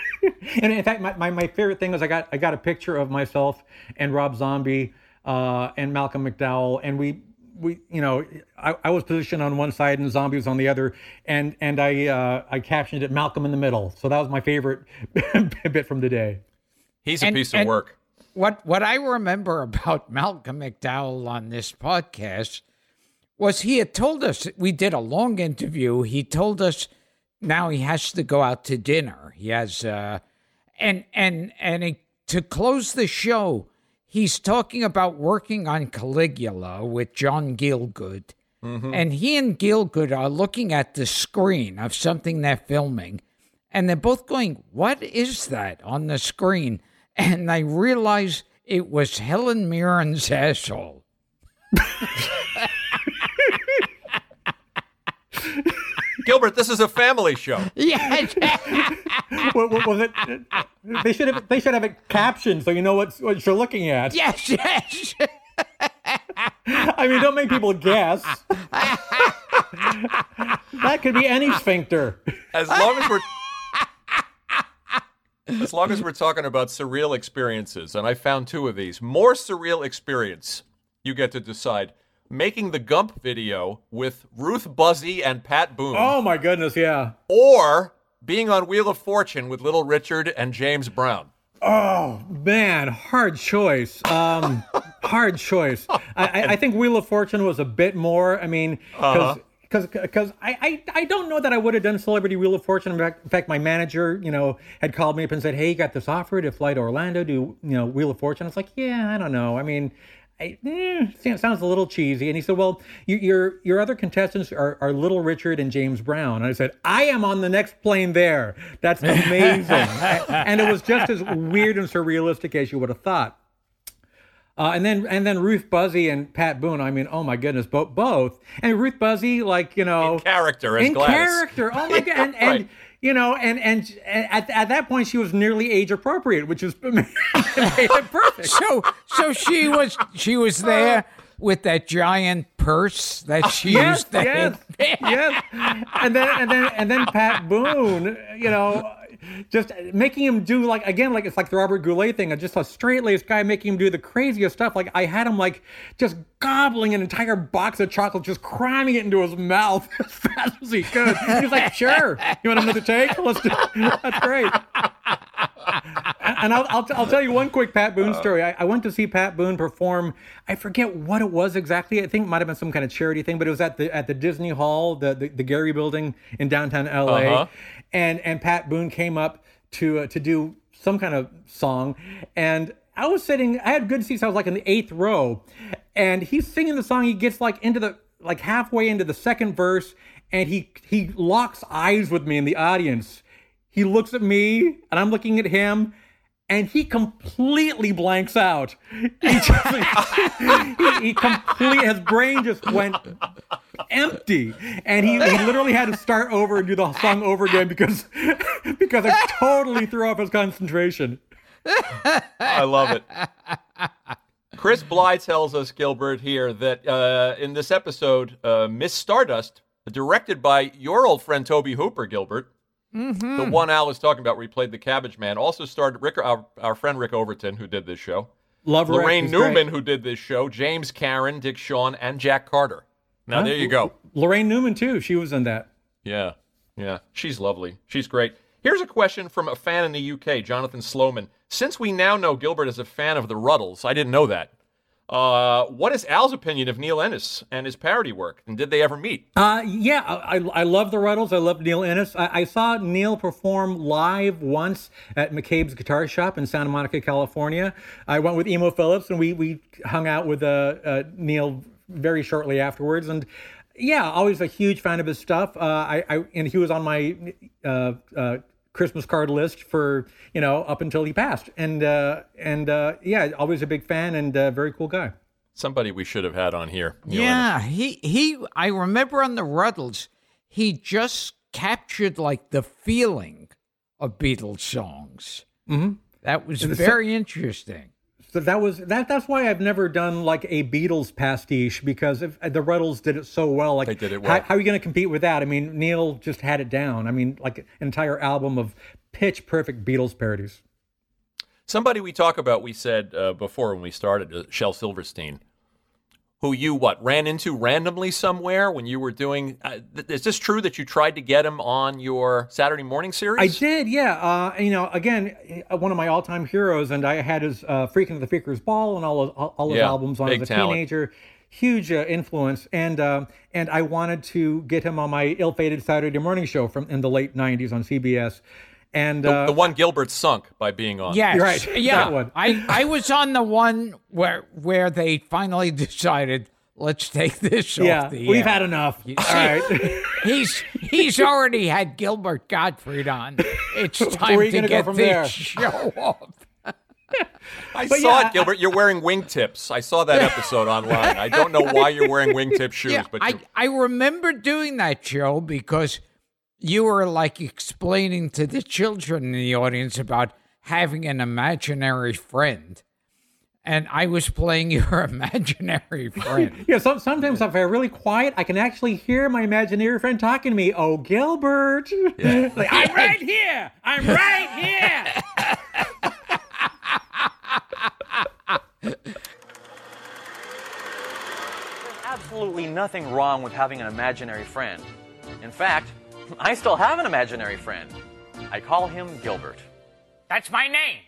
And in fact, my, my, my, favorite thing was I got I got a picture of myself and Rob Zombie uh, and Malcolm McDowell, and we we you know I, I, was positioned on one side and Zombie was on the other, and and I uh, I captioned it Malcolm in the middle. So that was my favorite <laughs> bit from the day. He's a and, piece of work. What what I remember <laughs> about Malcolm McDowell on this podcast was he had told us we did a long interview. He told us now he has to go out to dinner. He has uh, and and and he, to close the show, he's talking about working on Caligula with John Gielgud. Mm-hmm. And he and Gielgud are looking at the screen of something they're filming, and they're both going, "What is that on the screen?" <laughs> And they realize it was Helen Mirren's asshole. <laughs> <laughs> Gilbert, this is a family show. Yes. what, what, was it? <laughs> They should have. They should have it captioned so you know what what you're looking at. Yes. Yes. I mean, don't make people guess. that could be any sphincter. As long as we're as long as we're talking about surreal experiences, and I found two of these. More surreal experience. You get to decide making the Gump video with Ruth Buzzi and Pat Boone. Oh my goodness, yeah. Or being on Wheel of Fortune with Little Richard and James Brown. Oh man, hard choice. Um, <laughs> hard choice. I, I, think Wheel of Fortune was a bit more. I mean, because. Uh-huh because because I, I I don't know that I would have done Celebrity Wheel of Fortune. In fact, in fact, my manager, you know, had called me up and said, "Hey, you got this offer to fly to Orlando, do you know Wheel of Fortune?" I was like, "Yeah, I don't know. I mean, I, eh, sounds a little cheesy. And he said, Well, you, your your other contestants are, are Little Richard and James Brown. And I said, I am on the next plane there. That's amazing. <laughs> and it was just as weird and surrealistic as you would have thought. Uh, and then and then Ruth Buzzi and Pat Boone. I mean, oh my goodness, both both. And Ruth Buzzi, like you know, in character as in Gladys. character. Oh my <laughs> god, and, and right you know, and and, at, at that point she was nearly age appropriate, which is <laughs> perfect. So so she was she was uh, there with that giant purse that uh, she yes, used. Yes, yes, and then and then and then Pat Boone, you know, just making him do like again like it's like the Robert Goulet thing, just a straight laced guy making him do the craziest stuff. Like I had him like just gobbling an entire box of chocolate, just cramming it into his mouth <laughs> as fast as he could. He's like, "Sure, you want another take? Let's do." <laughs> That's great. And I'll, I'll, I'll, tell you one quick Pat Boone story. I, I, went to see Pat Boone perform. I forget what it was exactly. I think it might have been some kind of charity thing, but it was at the at the Disney Hall, the the, the Gehry Building in downtown LA. Uh-huh and and Pat Boone came up to uh, to do some kind of song, and I was sitting. I had good seats. I was like in the eighth row, and he's singing the song. He gets like into the like halfway into the second verse, and he he locks eyes with me in the audience. He looks at me, and I'm looking at him, and he completely blanks out. He, just, <laughs> he, he complete his brain just went empty, and he, he literally had to start over and do the song over again because <laughs> because I totally threw off his concentration. I love it. Chris Bly tells us, Gilbert, here that uh, in this episode, uh, Miss Stardust, directed by your old friend Tobe Hooper, Gilbert, mm-hmm. the one Al was talking about where he played the Cabbage Man, also starred Rick, our, our friend Rick Overton, who did this show. Love Laraine Newman, great. who did this show, James Karen, Dick Shawn, and Jack Carter. Now, huh? there you go. Laraine Newman, too. She was in that. Yeah. Yeah. She's lovely. She's great. Here's a question from a fan in the UK, Jonathan Sloman. Since we now know Gilbert is a fan of the Rutles, I didn't know that. Uh, what is Al's opinion of Neil Innes and his parody work, and did they ever meet? Uh, yeah, I, I love the Rutles. I love Neil Innes. I, I, saw Neil perform live once at McCabe's Guitar Shop in Santa Monica, California. I went with Emo Philips, and we we hung out with uh, uh Neil very shortly afterwards. And yeah, always a huge fan of his stuff. Uh, I, I, and he was on my uh, Christmas card list for you know up until he passed. And uh, and uh, yeah, always a big fan and uh, very cool guy. Somebody we should have had on here. Neil Yeah, he he. I remember on the Rutles, he just captured like the feeling of Beatles songs. Mm-hmm. That was very interesting. So that was that. That's why I've never done like a Beatles pastiche because if the Rutles did it so well. Like They did it How, well. how are you going to compete with that? I mean, Neil just had it down. I mean, like an entire album of pitch perfect Beatles parodies. Somebody we talk about, we said uh, before when we started, uh, Shel Silverstein, who you what ran into randomly somewhere when you were doing. Uh, th- is this true that you tried to get him on your Saturday morning series? I did, yeah. Uh, you know, again, uh, one of my all-time heroes, and I had his uh, "Freaking the Freakers Ball" and all of, all his Yeah, albums on as a talent. teenager. Huge uh, influence, and uh, and I wanted to get him on my ill-fated Saturday morning show from in the late '90s on CBS. And The, uh, the one Gilbert sunk by being on. Yes, right, <laughs> Yeah, that one. I I was on the one where where they finally <laughs> decided let's take this yeah, off the we've air. had enough. You All see, right. <laughs> he's he's already had Gilbert Gottfried on. It's time Where are you to get from this there? show off. I But saw yeah, it, Gilbert. You're wearing wingtips. I saw that episode online. I don't know why you're wearing wingtip shoes, Yeah, but I I remember doing that show because you were like explaining to the children in the audience about having an imaginary friend. And I was playing <laughs> your imaginary <laughs> friend. Yeah, so, sometimes if I'm really quiet, I can actually hear my imaginary friend talking to me. Oh, Gilbert. <laughs> like, I'm right here. I'm right here. There's absolutely nothing wrong with having an imaginary friend. In fact, I still have an imaginary friend. I call him Gilbert. That's my name.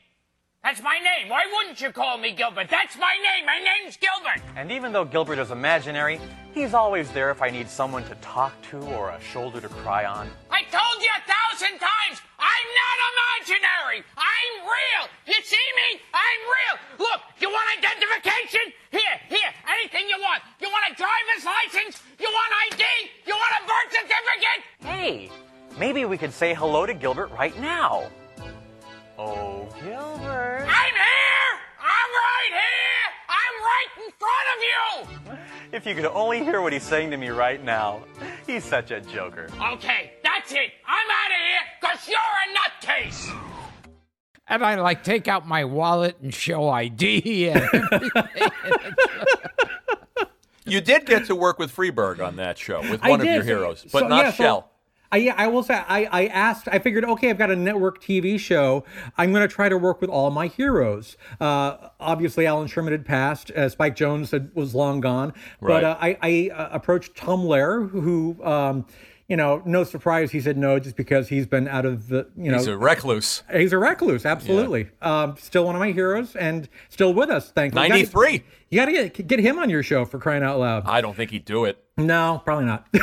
That's my name. Why wouldn't you call me Gilbert? That's my name. My name's Gilbert. And even though Gilbert is imaginary, he's always there if I need someone to talk to or a shoulder to cry on. I told you a thousand times. I'm not imaginary. I'm real. You see me? I'm real. Look, you want identification? Here, here. Anything you want. You want a driver's license? You want ID? You want a birth certificate? Hey, maybe we could say hello to Gilbert right now. Oh, Gilbert. I'm here. I'm right here. I'm right in front of you. If you could only hear what he's saying to me right now. He's such a joker. Okay, that's it. I'm out of here because you're a nutcase. And I like take out my wallet and show ID. And <laughs> <laughs> you did get to work with Freberg on that show with I one of did. your heroes, So- but not yeah, so Shel. I, yeah, I will say I, I asked. I figured, okay, I've got a network TV show. I'm going to try to work with all my heroes. Uh, obviously, Allan Sherman had passed. Uh, Spike Jones had, was long gone. Right. But uh, I, I uh, approached Tom Lehrer, who, um, you know, no surprise, he said no, just because he's been out of the, you know, He's a recluse. He's a recluse, absolutely. Um, still one of my heroes and still with us, thankfully. You gotta- 93. You got to get, get him on your show for crying out loud. I don't think he'd do it. No, probably not. <laughs>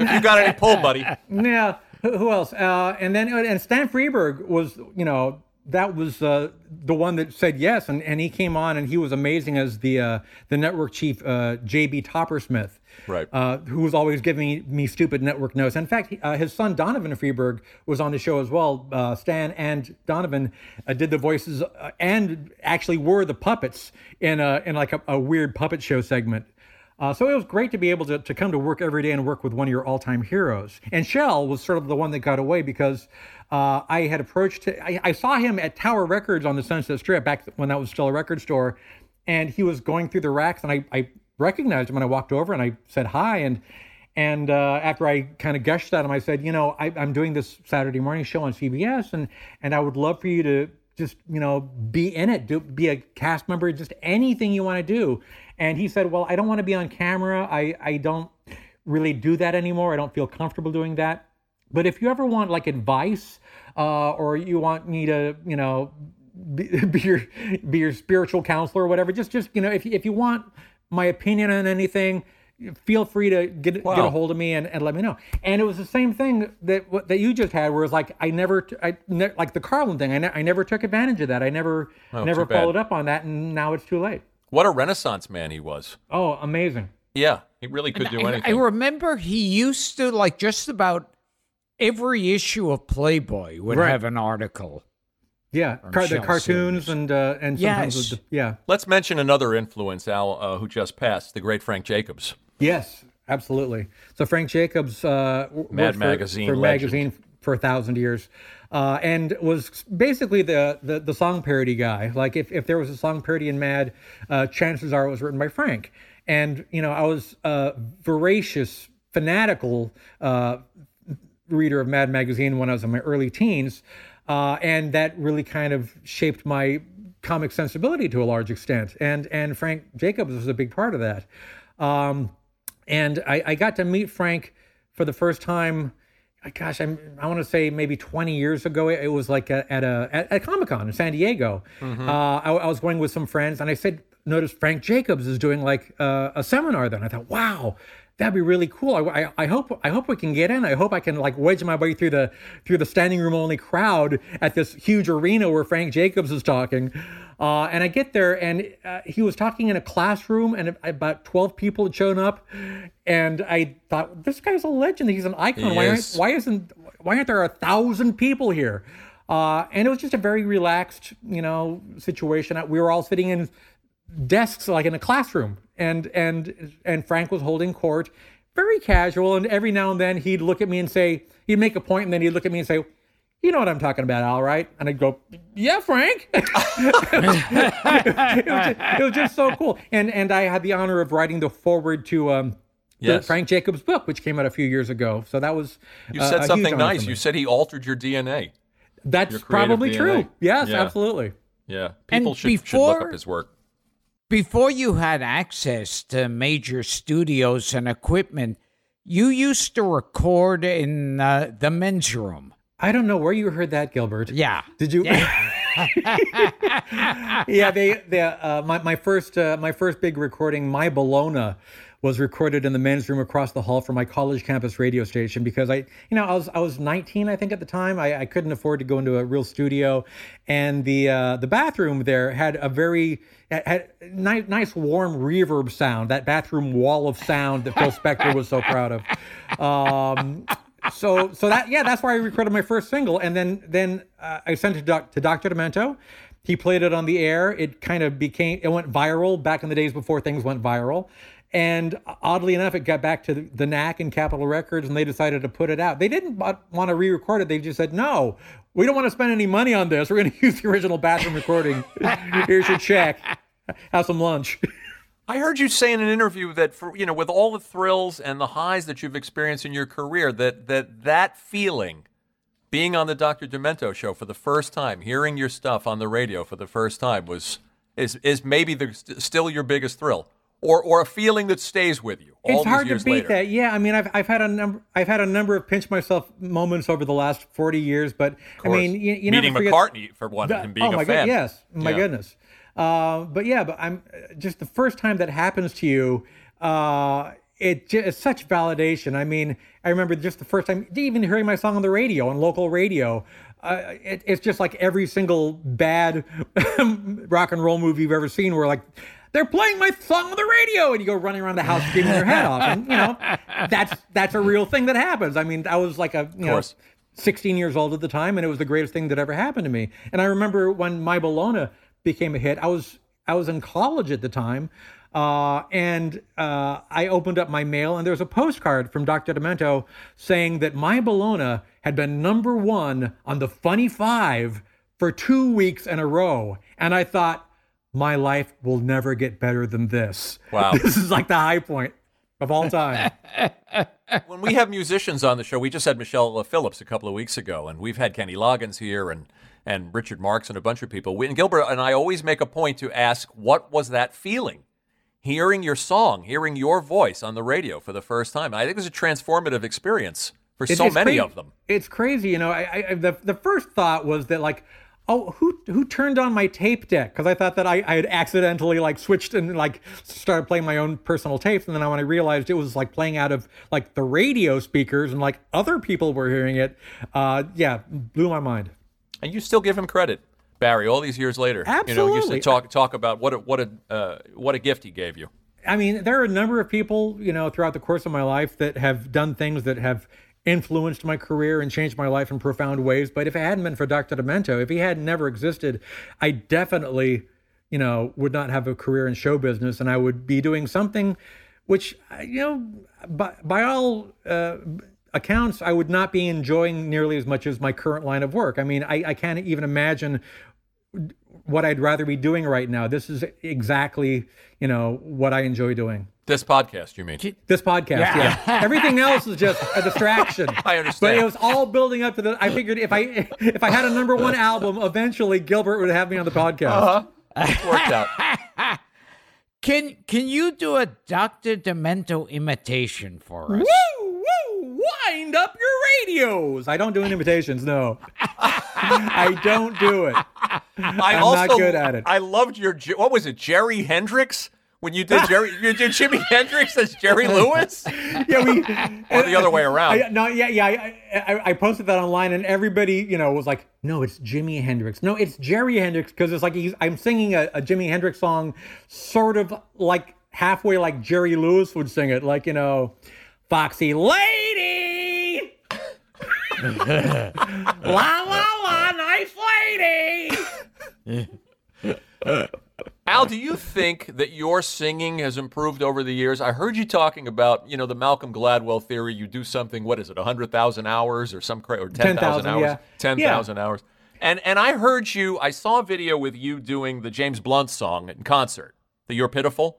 You got any pull, buddy. yeah. Who, who else? Uh, and then and Stan Freberg was, you know, that was uh, the one that said yes, and, and he came on and he was amazing as the uh, the network chief, uh, JB Toppersmith, Right. Uh, who was always giving me, me stupid network notes. In fact, uh, his son Donovan Freberg was on the show as well. Uh, Stan and Donovan uh, did the voices uh, and actually were the puppets in a in like a, a weird puppet show segment. Uh, so it was great to be able to, to come to work every day and work with one of your all-time heroes. And Shel was sort of the one that got away because uh, I had approached. I, I saw him at Tower Records on the Sunset Strip back when that was still a record store, and he was going through the racks, and I, I recognized him, and I walked over and I said hi, and and uh, after I kind of gushed at him, I said, you know, I, I'm doing this Saturday morning show on CBS, and and I would love for you to just you know be in it, do, be a cast member, just anything you want to do. And he said, well, I don't want to be on camera. I I don't really do that anymore. I don't feel comfortable doing that. But if you ever want like advice, uh, or you want me to, you know, be, <laughs> be your be your spiritual counselor or whatever, just just you know, if you- if you want my opinion on anything, feel free to get get a hold of me and, and let me know. And it was the same thing that what- that you just had, where it's like I never, I ne- like the Carlin thing. I, ne- I never took advantage of that. I never Oh, never too bad. followed up on that, and now it's too late. What a renaissance man he was. Oh, amazing. Yeah, he really could do I, I remember he used to like just about every issue of Playboy would Right. have an article. Yeah, car- the cartoons series. and uh, and sometimes Yes. with the, yeah, Let's mention another influence, Al, uh, who just passed, the great Frank Jacobs. yes, absolutely. So Frank Jacobs uh, Mad worked for- Magazine for legend. magazine for a thousand years, uh, and was basically the, the the song parody guy. Like if, if there was a song parody in Mad, uh, chances are it was written by Frank. And you know, I was a voracious, fanatical uh, reader of Mad Magazine when I was in my early teens, uh, and that really kind of shaped my comic sensibility to a large extent. And and Frank Jacobs was a big part of that. Um, and I, I got to meet Frank for the first time. Gosh, I'm, I want to say maybe 20 years ago. It, it was like a, at a at, at Comic Con in San Diego. Uh, I, I was going with some friends, and I said, "Notice Frank Jacobs is doing like uh, a seminar." Then I thought, "Wow, that'd be really cool. I, I, I hope I hope we can get in. I hope I can like wedge my way through the through the standing room only crowd at this huge arena where Frank Jacobs is talking. Uh, and I get there, and uh, he was talking in a classroom, and about twelve people had shown up, and I thought, this guy's a legend. He's an icon. He why, is. aren't, why isn't why aren't there a thousand people here? Uh, and it was just a very relaxed, you know, situation. We were all sitting in desks like in a classroom and and and Frank was holding court very casual and every now and then he'd look at me and say he'd make a point and then he'd look at me and say you know what I'm talking about, all right? And I'd go, yeah, Frank. <laughs> it, was just, it was just so cool. And and I had the honor of writing the forward to um, the Yes. Frank Jacobs book, which came out a few years ago. So that was You uh, a said huge something honor nice. You said he altered your DNA. That's your probably DNA. true. Yes, Yeah. absolutely. Yeah. People should, should look up his work. Before you had access to major studios and equipment, you used to record in uh, the men's room. I don't know where you heard that, Gilbert. Yeah. Did you? <laughs> yeah, they, they uh, my my first uh, my first big recording, my Bologna, was recorded in the men's room across the hall from my college campus radio station because I, you know, I was I was 19, I think at the time. I, I couldn't afford to go into a real studio, and the uh, the bathroom there had a very had, had nice nice warm reverb sound. That bathroom wall of sound that Phil Spector was so proud of. Um, so so that yeah that's where i recorded my first single. And then then uh, i sent it to, doc, to dr demento. He played it on the air. It kind of became it went viral back in the days before things went viral. And oddly enough it got back to the, the knack and capitol records and they decided to put it out. They didn't want to re-record it. They just said no we don't want to spend any money on this. We're going <laughs> to use the original bathroom recording. Here's your check. Have some lunch <laughs> I heard you say in an interview that for you know with all the thrills and the highs that you've experienced in your career that that that feeling being on the Dr. Demento show for the first time, hearing your stuff on the radio for the first time was is is maybe the still your biggest thrill or or a feeling that stays with you all it's hard to beat later. that. Yeah, I mean, I've I've had a number I've had a number of pinch myself moments over the last forty years, but I mean, you, you Meeting McCartney for one and being oh a my fan. God, yes, my Yeah. goodness. Uh, but yeah, but I'm just the first time that happens to you. Uh, it ju- it's such validation. I mean, I remember just the first time, even hearing my song on the radio on local radio. Uh, it, it's just like every single bad <laughs> rock and roll movie you've ever seen, where like they're playing my song on the radio, and you go running around the house screaming your head off. And you know, <laughs> that's that's a real thing that happens. I mean, I was like a you know. course. 16 years old at the time, and it was the greatest thing that ever happened to me. And I remember when My Bologna became a hit. I was I was in college at the time, uh, and uh, I opened up my mail, and there was a postcard from Dr. Demento saying that My Bologna had been number one on the Funny Five for two weeks in a row, and I thought. My life will never get better than this. Wow. <laughs> This is like the high point of all time. <laughs> when we have musicians on the show, we just had Michelle Phillips a couple of weeks ago, and we've had Kenny Loggins here and and Richard Marx and a bunch of people. We, and Gilbert and I always make a point to ask, what was that feeling? Hearing your song, hearing your voice on the radio for the first time. I think it was a transformative experience for It- so many of them. It's crazy, you know. I, I the the first thought was that like, oh, who who turned on my tape deck? Because I thought that I, I had accidentally like switched and like started playing my own personal tapes, and then when I realized it was like playing out of like the radio speakers and like other people were hearing it, uh, yeah, blew my mind. And you still give him credit, Barry, all these years later. You know, you used to Absolutely. talk talk about what a what a uh, what a gift he gave you. I mean, there are a number of people, you know, throughout the course of my life that have done things that have influenced my career and changed my life in profound ways. But if it hadn't been for Dr. Demento, if he had never existed, I definitely, you know, would not have a career in show business, and I would be doing something, which uh, you know, by by all. Uh, accounts i would not be enjoying nearly as much as my current line of work i mean i, I can't even imagine what i'd rather be doing right now this is exactly you know what i enjoy doing This podcast, you mean? this podcast yeah, <laughs> everything else is just a distraction <laughs> I understand. but it was all building up to the i figured if i if i had a number one album eventually gilbert would have me on the podcast Uh-huh. Worked out. <laughs> Can can you do a Dr. Demento imitation for us? Woo, woo, wind up your radios. I don't do imitations, no. <laughs> I don't do it. I I'm also not good at it. I loved your what was it, Jerry Hendrix? When you did Jerry, you did Jimi <laughs> Hendrix as Jerry Lewis, Yeah, we <laughs> or the other way around. I, no, yeah, yeah. I, I, I posted that online, and everybody, you know, was like, "No, it's Jimi Hendrix. No, it's Jerry Hendrix," because it's like he's, I'm singing a, a Jimi Hendrix song, sort of like halfway like Jerry Lewis would sing it, like you know, "Foxy Lady." la la la, nice lady. Al, do you think that your singing has improved over the years? I heard you talking about, you know, the Malcolm Gladwell theory. You do something, what is it, 100,000 hours or some cra- or 10,000 10,000, hours? yeah. 10,000 hours. And and I heard you, I saw a video with you doing the James Blunt song in concert, the You're Pitiful.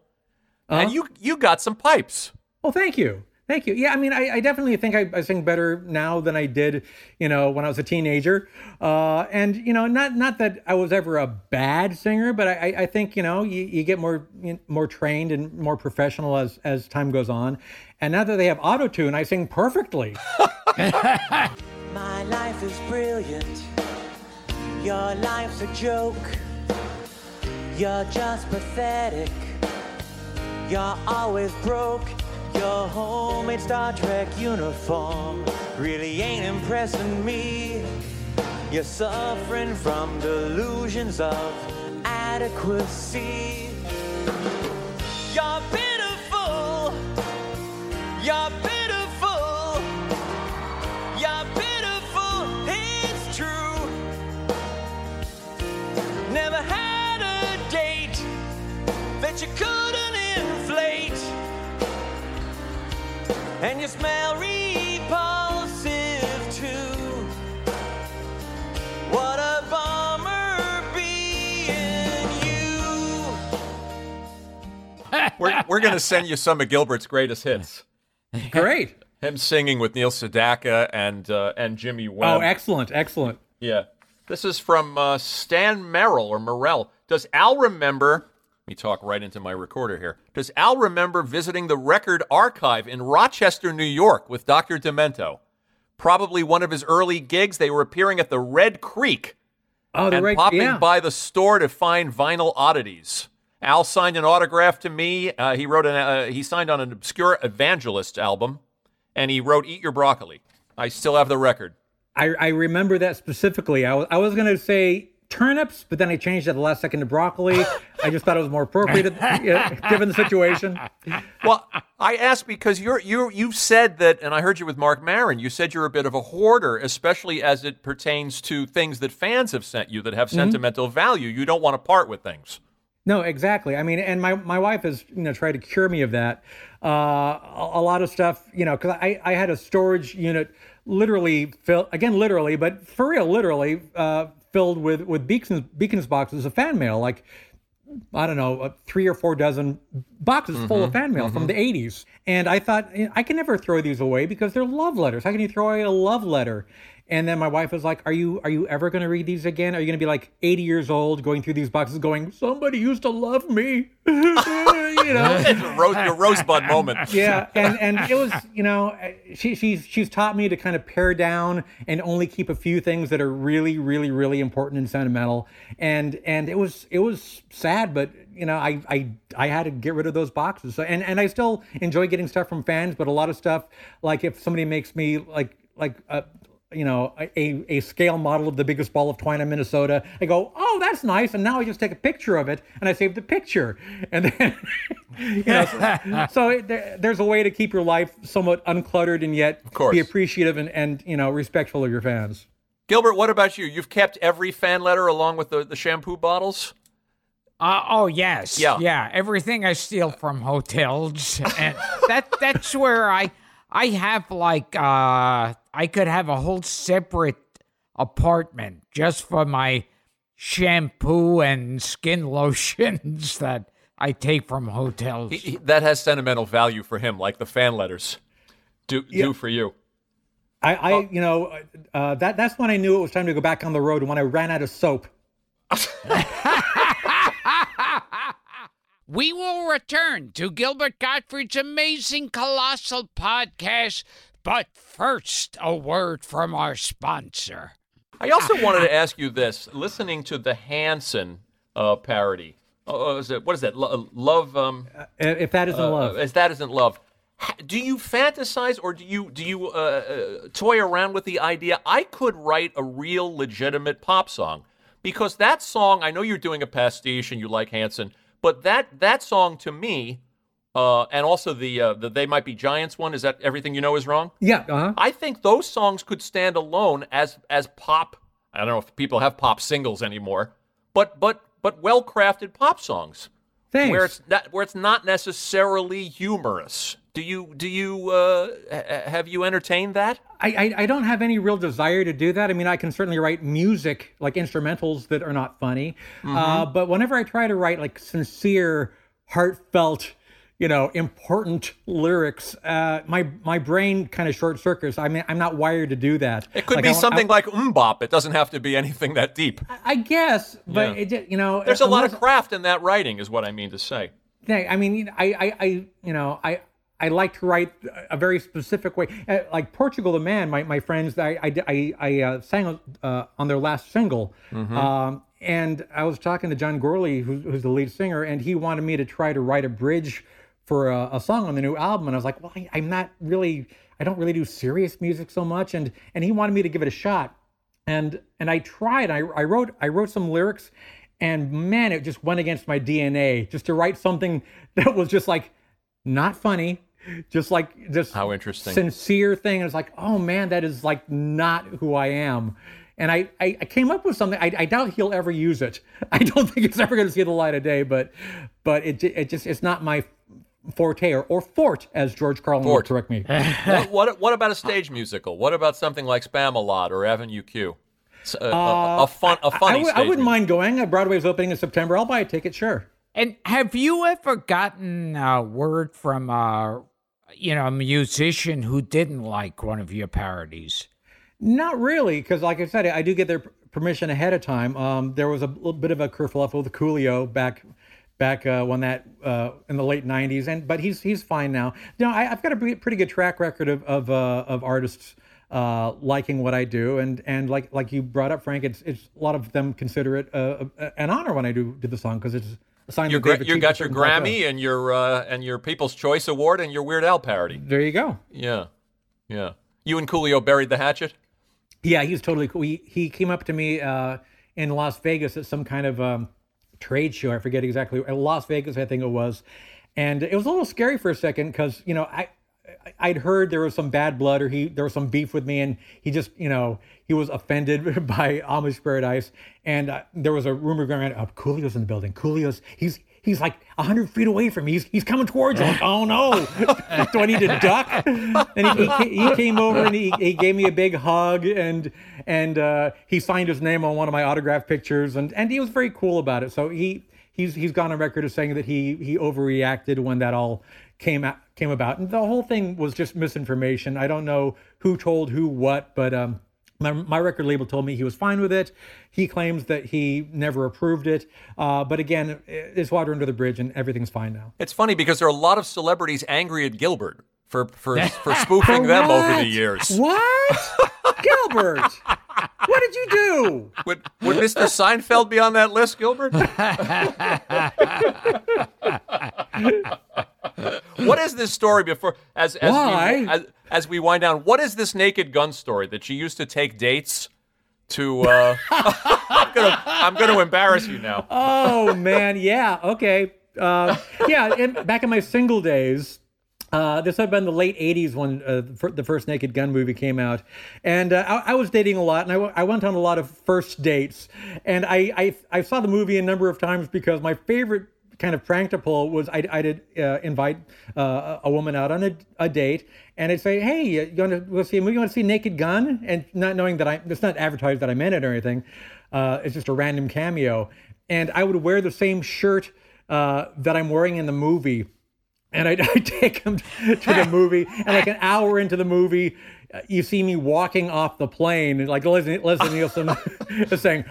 Uh-huh. And you you got some pipes. Oh, thank you. Thank you. Yeah, I mean, I, I definitely think I, I sing better now than I did, you know, when I was a teenager. Uh, and you know, not not that I was ever a bad singer, but I, I- I think you know you, you get more you know, more trained and more professional as as time goes on. And now that they have auto tune, I sing perfectly. <laughs> My life is brilliant. Your life's a joke. You're just pathetic. You're always broke. Your homemade Star Trek uniform really ain't impressing me. You're suffering from delusions of adequacy. You're pitiful. You're pitiful. You're pitiful, it's true. Never had a date that you couldn't And you smell repulsive too. What a bummer being you. We're, we're going to send you some of Gilbert's greatest hits. <laughs> Great. Him singing with Neil Sedaka and uh, and Jimmy Webb. Oh, excellent, excellent. Yeah. This is from uh, Stan Merrill or Morell. Does Al remember? Me talk right into my recorder here. Does Al remember visiting the record archive in Rochester, New York with Dr. Demento? Probably one of his early gigs. They were appearing at the Red Creek Oh, the and right, popping yeah. by the store to find vinyl oddities. Al signed an autograph to me. Uh, he wrote an. Uh, he signed on an obscure evangelist album, and he wrote "Eat Your Broccoli." I still have the record. I, I remember that specifically. I was, I was going to say turnips, but then I changed at the last second to broccoli. I just thought it was more appropriate <laughs> yeah, given the situation. Well, I asked because you're you you've said that, and I heard you with Marc Maron. You said you're a bit of a hoarder, especially as it pertains to things that fans have sent you that have sentimental value. You don't want to part with things. No, exactly. I mean, and my, my wife has you know tried to cure me of that. Uh, a, a lot of stuff, you know, because I, I had a storage unit literally fill again literally, but for real, literally uh, filled with with beacons beacons boxes of fan mail, like I don't know, uh, three or four dozen boxes full of fan mail from the 80s. And I thought, "Eh, I can never throw these away because they're love letters. How can you throw away a love letter? And then my wife was like, "Are you are you ever going to read these again? Are you going to be like 80 years old going through these boxes going, somebody used to love me?" <laughs> you know. A your rosebud moment. <laughs> yeah and and it was you know she she's she's taught me to kind of pare down and only keep a few things that are really really really important and sentimental and and it was it was sad but you know i i i had to get rid of those boxes so, and and i still enjoy getting stuff from fans but a lot of stuff like if somebody makes me like like uh, you know, a, a scale model of the biggest ball of twine in Minnesota. I go, oh, that's nice. And now I just take a picture of it and I save the picture. And then, <laughs> you know, so, <laughs> so it, there, there's a way to keep your life somewhat uncluttered and yet course. be appreciative and, and, you know, respectful of your fans. Gilbert, what about you? You've kept every fan letter along with the, the shampoo bottles? Uh, oh yes, Yeah. yeah. Everything I steal from hotels, and that that's where I I have like uh I could have a whole separate apartment just for my shampoo and skin <laughs> lotions that I take from hotels. He- he- that has sentimental value for him, like the fan letters do, do for you. I, I you know, uh, that that's when I knew it was time to go back on the road when I ran out of soap. <laughs> We will return to Gilbert Gottfried's amazing colossal podcast, but first, a word from our sponsor. I also wanted to ask you this: listening to the Hanson uh, parody, uh, is it what is that? Lo- love? Um, Uh, If that isn't love. As that isn't love. Do you fantasize or do you do you uh, uh, toy around with the idea? I could write a real legitimate pop song because that song. I know you're doing a pastiche and you like Hanson, but that that song to me, uh, and also the uh, the They Might Be Giants one. Is that everything you know is wrong? yeah. Uh-huh. I think those songs could stand alone as as pop. I don't know if people have pop singles anymore, but but but well crafted pop songs Thanks. where it's not where it's not necessarily humorous. Do you do you uh, ha- have you entertained that? I, I, I don't have any real desire to do that. I mean, I can certainly write music, like instrumentals that are not funny. Uh, but whenever I try to write like sincere, heartfelt, you know, important lyrics, uh, my my brain kind of short circuits. I mean, I'm not wired to do that. It could Like, be I- something I, like MMMBop. It doesn't have to be anything that deep. I guess, but Yeah. it, you know, There's a lot of craft in that writing, is what I mean to say. Yeah, I mean, I, I, I, you know, I, I like to write a very specific way. Uh, like Portugal the Man, my, my friends, I, I, I, I uh, sang uh, on their last single, um, and I was talking to John Gourley, who's, who's the lead singer, and he wanted me to try to write a bridge for a, a song on the new album, and I was like, well, I, I'm not really, I don't really do serious music so much, and and he wanted me to give it a shot and and I tried. I, I wrote I wrote some lyrics, and man, it just went against my DNA just to write something <laughs> that was just like not funny, just like just How interesting. sincere thing. And it's like, oh man, that is like not who I am. And I, I, I came up with something. I, I doubt he'll ever use it. <laughs> I don't think it's ever going to see the light of day. But but it it just it's not my forte or, or fort as George Carlin Fort. would correct me. <laughs> what, what what about a stage musical? What about something like Spamalot or Avenue Q? S- A, a- a fun a I, funny would- I stage wouldn't musical. mind going. Uh, Broadway's opening in September. I'll buy a ticket. Sure. And have you ever gotten a word from a, you know, a musician who didn't like one of your parodies? Not really, because like I said, I do get their permission ahead of time. Um, there was a little bit of a kerfuffle with Coolio back, back uh, when that uh, in the late '90s, and but he's he's fine now. You know, I, I've got a pretty good track record of of, uh, of artists uh, liking what I do, and and like like you brought up, Frank, it's it's a lot of them consider it uh, a, an honor when I do do the song because it's a sign You gra- you got your. Grammy and your uh, and your People's Choice Award and your Weird Al parody. There you go. Yeah, yeah. You and Coolio buried the hatchet. Yeah, he's totally cool. He, he came up to me uh, in Las Vegas at some kind of um, trade show. I forget exactly. uh, Las Vegas, I think it was. And it was a little scary for a second because, you know, I, I'd heard there was some bad blood or he there was some beef with me and he just, you know, he was offended <laughs> by Amish Paradise. And uh, there was a rumor going around, oh, Coolio's in the building. Coolio's, he's, he's like 100 feet away from me. He's, he's coming towards. I'm like, oh no. Do I need to duck? And he, he, he came over and he, he gave me a big hug and and uh, he signed his name on one of my autograph pictures and, and he was very cool about it. So he he's he's gone on record as saying that he he overreacted when that all came out came about. And the whole thing was just misinformation. I don't know who told who what, but um my, my record label told me he was fine with it. He claims that he never approved it. Uh, but again, it's water under the bridge and everything's fine now. It's funny because there are a lot of celebrities angry at Gilbert for for for <laughs> spoofing them over the years. What? <laughs> Gilbert, what did you do? Would would Mr. Seinfeld be on that list, Gilbert? What is this story before as as Why? we as, as we wind down? What is this naked gun story that she used to take dates to? Uh, <laughs> I'm gonna I'm gonna embarrass you now. oh man, yeah, okay, uh, yeah. In, back in my single days, uh, this had been the late '80s when uh, the first Naked Gun movie came out, and uh, I, I was dating a lot, and I, w- I went on a lot of first dates, and I, I I saw the movie a number of times because my favorite kind of prank to pull was I, I uh, invite uh, a woman out on a, a date and I'd say, hey, you want to go see a movie? You want to see Naked Gun? And not knowing that I, it's not advertised that I meant it or anything. Uh, it's just a random cameo. And I would wear the same shirt uh, that I'm wearing in the movie. And I'd, <laughs> I'd take him to the <laughs> movie. And like an hour into the movie, uh, you see me walking off the plane. And like Leslie, Leslie <laughs> Nielsen is saying,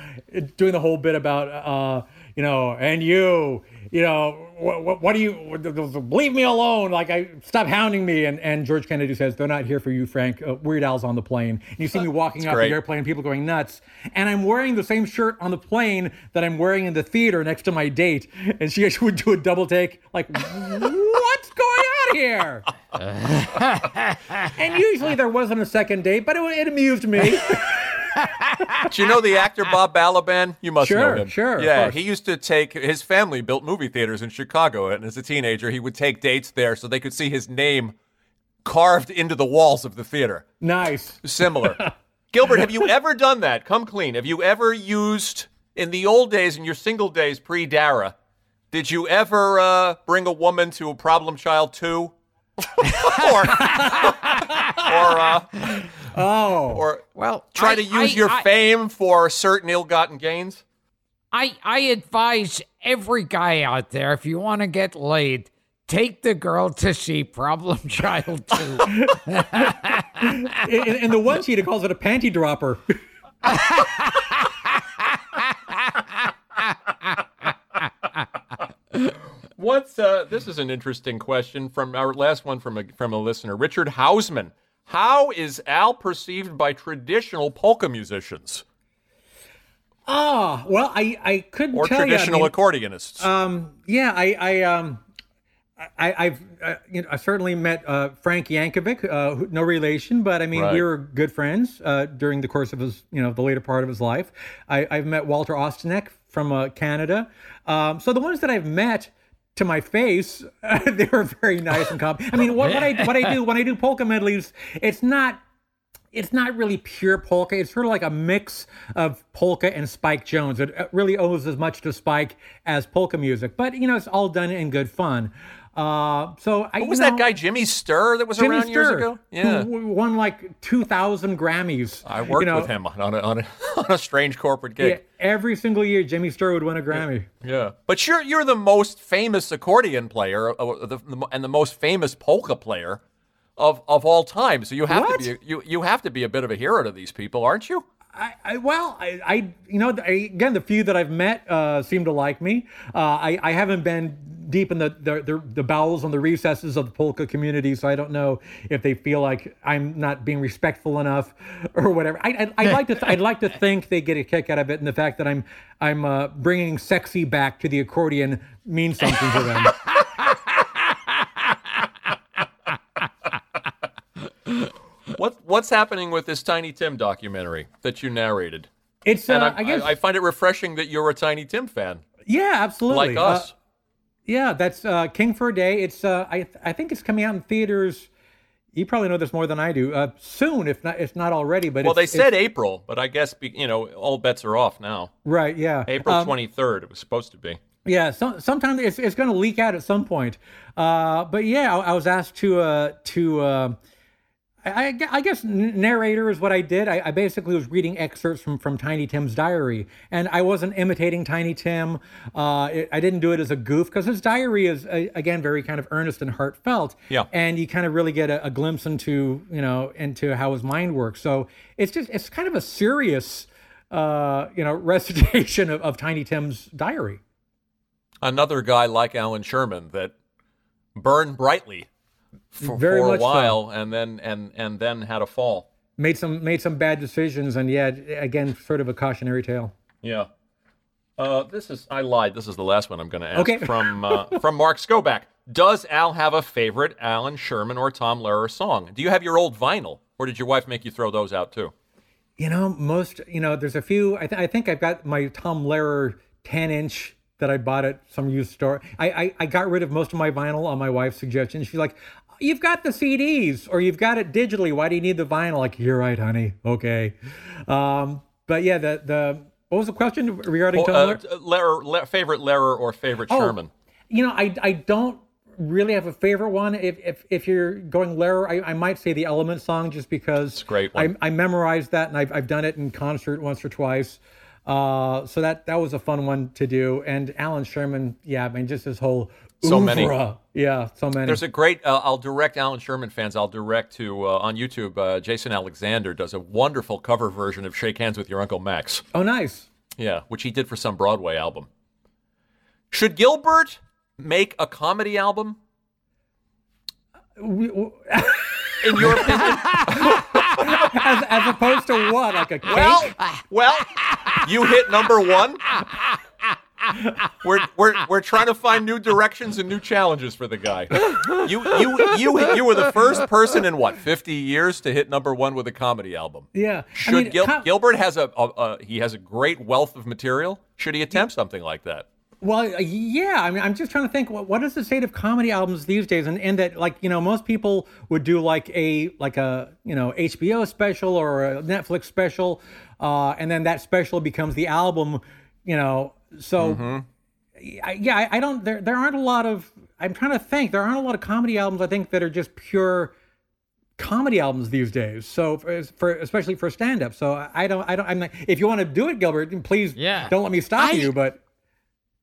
doing the whole bit about, uh, you know, and you, you know, what, what, what do you leave me alone? Like, I stop hounding me. And, and George Kennedy says, they're not here for you, Frank. Uh, Weird Al's on the plane. And you see me walking off great. the airplane, people going nuts. And I'm wearing the same shirt on the plane that I'm wearing in the theater next to my date. And she actually would do a double take, like, what's going on here? <laughs> and usually there wasn't a second date, but it, it amused me. <laughs> Do you know the actor Bob Balaban? You must Sure, know him. sure, Yeah, he used to take his family built movie theaters in Chicago, and as a teenager, he would take dates there so they could see his name carved into the walls of the theater. nice. Similar. <laughs> Gilbert, have you ever done that? Come clean. Have you ever used in the old days, in your single days pre Dara? Did you ever uh, bring a woman to a problem child too? <laughs> or, <laughs> or, uh, Oh. or Well, try I- to use I- your I- fame for certain ill-gotten gains? I I advise every guy out there if you want to get laid, take the girl to see Problem <laughs> Child 2. <laughs> and, in- in the one sheet, calls it a panty dropper. What's uh, this is an interesting question from our last one from a from a listener, Richard Hausman. How is Al perceived by traditional polka musicians Ah, well, I I couldn't or tell you. I traditional mean, accordionists? Um, yeah, I, I, um, I, I've, uh, you know, I certainly met uh, Frank Yankovic, uh, who- no relation, but I mean, Right. we were good friends uh, during the course of his, you know, the later part of his life. I, I've met Walter Ostanek from uh, Canada. Um, so the ones that I've met to my face, <laughs> they were very nice and calm. I mean, what, what I what I do when I do polka medleys, it's not it's not really pure polka. It's sort of like a mix of polka and Spike Jones. It really owes as much to Spike as polka music, but you know it's all done in good fun. Uh, so I What was you that guy Jimmy Sturr that was Jimmy around years ago? Yeah, who won like two thousand Grammys. I worked you know, with him on a, on a <laughs> on a strange corporate gig. Yeah, every single year, Jimmy Sturr would win a Grammy. Yeah, but you're you're the most famous accordion player uh, the, the, and the most famous polka player of of all time. So you have What? to be you you have to be a bit of a hero to these people, aren't you? I, I well, I, I you know, I, again, the few that I've met uh, seem to like me. Uh, I, I haven't been deep in the, the the the bowels and the recesses of the polka community, so I don't know if they feel like I'm not being respectful enough or whatever. I, I I'd like to th- I'd like to think they get a kick out of it, and the fact that I'm I'm uh, bringing sexy back to the accordion means something to them. <laughs> What what's happening with this Tiny Tim documentary that you narrated? It's uh, I, guess I, I find it refreshing that you're a Tiny Tim fan, yeah, absolutely. like Uh, us. Yeah, that's uh, King for a Day. It's uh, I I think it's coming out in theaters. You probably know this more than I do. Uh, soon, if not if not already. But well, they it's, said April, but I guess be, you know all bets are off now. right. Yeah, April Um, twenty third. It was supposed to be. Yeah, so, sometime it's, it's going to leak out at some point. Uh, but yeah, I, I was asked to uh, to uh, I, I guess narrator is what I did. I, I basically was reading excerpts from from Tiny Tim's diary, and I wasn't imitating Tiny Tim. Uh, it, I didn't do it as a goof because his diary is uh, again very kind of earnest and heartfelt. Yeah. and you kind of really get a, a glimpse into you know into how his mind works. So it's just it's kind of a serious uh, you know <laughs> recitation of, of Tiny Tim's diary. Another guy like Allan Sherman that burned brightly for, Very for a much so. while and then and and then had a fall. made some made some bad decisions and yeah again sort of a cautionary tale Yeah. Uh, this is I lied. This is the last one I'm going to ask Okay. <laughs> from uh, from Mark Skoback. Does Al have a favorite Allan Sherman or Tom Lehrer song? Do you have your old vinyl, or did your wife make you throw those out too? You know, most, you know, there's a few. I, th- I think I've got my Tom Lehrer 10 inch that I bought at some used store. I, I, I got rid of most of my vinyl on my wife's suggestion. She's like, You've got the CDs or you've got it digitally. Why do you need the vinyl? Like, you're right, honey. Okay. Um, but yeah, the, the, what was the question regarding Oh, uh, Lehrer? Lehrer, Le- favorite Lehrer or favorite Oh, Sherman? You know, I, I don't really have a favorite one. If if, if you're going Lehrer, I, I might say the Element song just because it's great one. I, I memorized that and I've, I've done it in concert once or twice. Uh, so that that was a fun one to do. And Allan Sherman, yeah, I mean, just his whole So many. Yeah, so many. There's a great. Uh, I'll direct Allan Sherman fans. I'll direct to uh, on YouTube. Uh, Jason Alexander does a wonderful cover version of "Shake Hands with Your Uncle Max." oh, nice. Yeah, which he did for some Broadway album. Should Gilbert make a comedy album? We- w- <laughs> In your opinion? as, as opposed to what, like a cake? well, well, you hit number one. We're, we're, we're trying to find new directions and new challenges for the guy. You you you you were the first person in what 50 years to hit number one with a comedy album. yeah. Should I mean, Gil- com- Gilbert has a, a, a he has a great wealth of material? Should he attempt something like that? Well, uh, yeah. I mean, I'm just trying to think. What, what is the state of comedy albums these days? And and that like you know most people would do like a like a you know HBO special or a Netflix special, uh, and then that special becomes the album. You know, so Mm-hmm. I, yeah, I, I don't. There there aren't a lot of. I'm trying to think. There aren't a lot of comedy albums. I think that are just pure comedy albums these days. So for, for especially for stand up. So I don't. I don't. I'm not. If you want to do it, Gilbert, please. Yeah. Don't let me stop I- you. But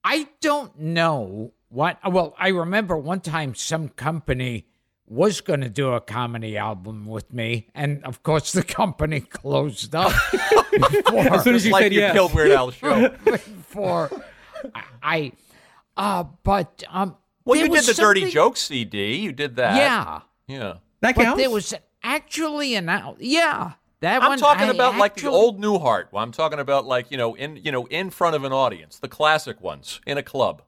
I don't know what. Well, I remember one time some company was going to do a comedy album with me, and of course the company <laughs> closed up before, <laughs> as soon as you like said you yes. killed Weird Al's show. Before I. Uh, but um. Well, you did was the Dirty something- Jokes CD. You did that. Yeah, Yeah. that but counts. there was actually an out. Yeah, that I'm one. talking I about like the actually- old Newhart. Well, I'm talking about like you know in you know in front of an audience, the classic ones in a club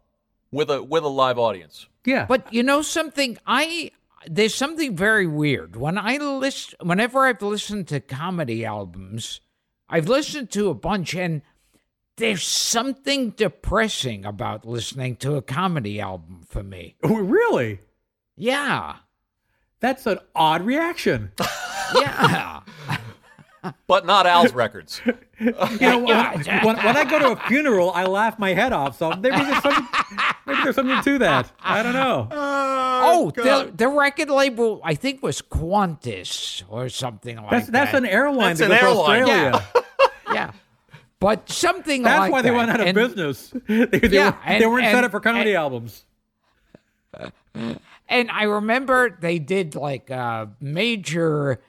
with a with a live audience. yeah. But you know something, I there's something very weird when I list. Whenever I've listened to comedy albums, I've listened to a bunch, and there's something depressing about listening to a comedy album for me. Oh, really? Yeah, That's an odd reaction. yeah. <laughs> But not Al's records. You know, when, when, when I go to a funeral, I laugh my head off. So maybe there's something, maybe there's something to that. I don't know. oh, oh the the record label I think was Qantas or something like That's that's that. an airline That's that an goes to airline. Australia. yeah. <laughs> But something That's like why they that. went out of And- business. <laughs> They, they, Yeah, were, and- they weren't set up for comedy and- albums. <laughs> And I remember they did like a major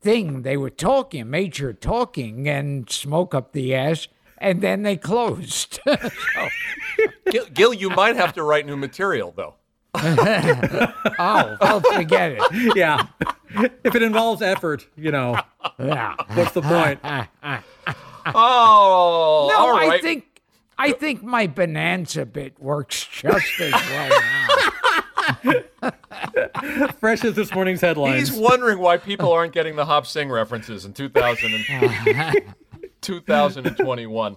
thing. They were talking, major talking, and smoke up the ass, and then they closed. <laughs> So, Gil, Gil, you might have to write new material though. oh, well, forget it. Yeah. if it involves effort, you know, Yeah. what's the point? <laughs> Oh, No, all right. I think I think my bonanza bit works just as well now. <laughs> Fresh as this morning's headlines. He's wondering why people aren't getting the Hop Sing references in 2000 and, <laughs> 2021.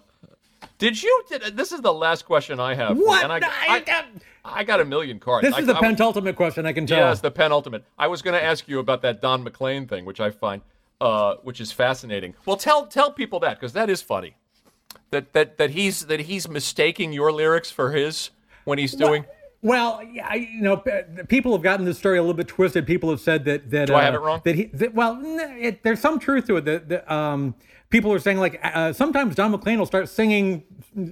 Did you? Did, this is the last question I have. what? And I, I- I, I got a million cards. this I, is the I- penultimate question I can tell. Yes, the penultimate. I was going to ask you about that Don McLean thing, which I find, uh, which is fascinating. Well, tell tell people that because that is funny. That that that he's that he's mistaking your lyrics for his when he's doing. Well, yeah, I- you know, people have gotten this story a little bit twisted. People have said that that Do I uh, have it wrong? That he, that, well, it, there's some truth to it. That, that um, people are saying like uh, sometimes John McLean will start singing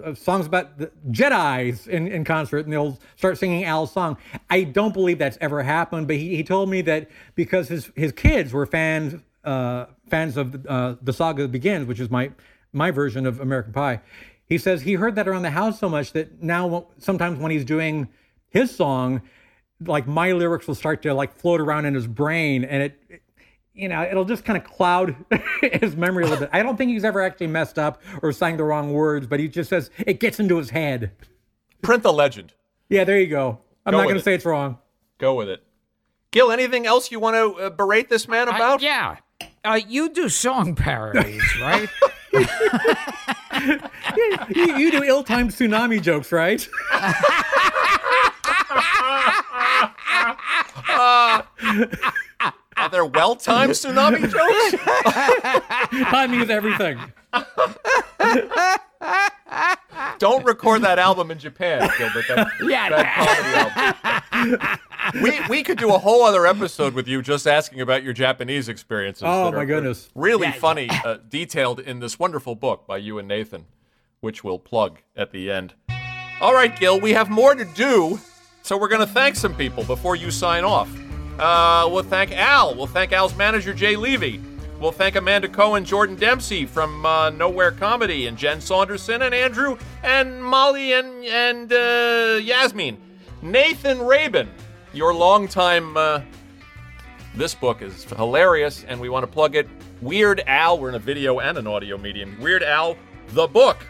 uh, songs about the Jedi's in, in concert, and they'll start singing Al's song. I don't believe that's ever happened, but he, he told me that because his his kids were fans uh, fans of uh, the saga begins, which is my my version of American Pie. He says he heard that around the house so much that now sometimes when he's doing his song, like my lyrics will start to like float around in his brain, and it, you know, it'll just kind of cloud <laughs> his memory a little bit. I don't think he's ever actually messed up or sang the wrong words, but he just says it gets into his head. Print the legend. Yeah, there you go. I'm Go not with going to say it's wrong. Go with it. Gil, anything else you want to uh, berate this man about? yeah. Uh, you do song parodies, <laughs> right? You, you do ill-timed tsunami jokes, right? Are there well-timed tsunami jokes? <laughs> Timing is everything. Don't record that album in Japan, Gilbert. That, <laughs> Yeah, that comedy album. We we could do a whole other episode with you just asking about your Japanese experiences. Oh, my goodness. Really funny, uh, detailed in this wonderful book by you and Nathan, which we'll plug at the end. All right, Gil, we have more to do, so we're going to thank some people before you sign off. Uh, we'll thank Al. We'll thank Al's manager, Jay Levy. We'll thank Amanda Cohen, Jordan Dempsey from uh, Nowhere Comedy, and Jen Saunderson, and Andrew, and Molly, and and uh, Yasmin. Nathan Rabin, your longtime. Uh, this book is hilarious, and we want to plug it. Weird Al, we're in a video and an audio medium. Weird Al, the book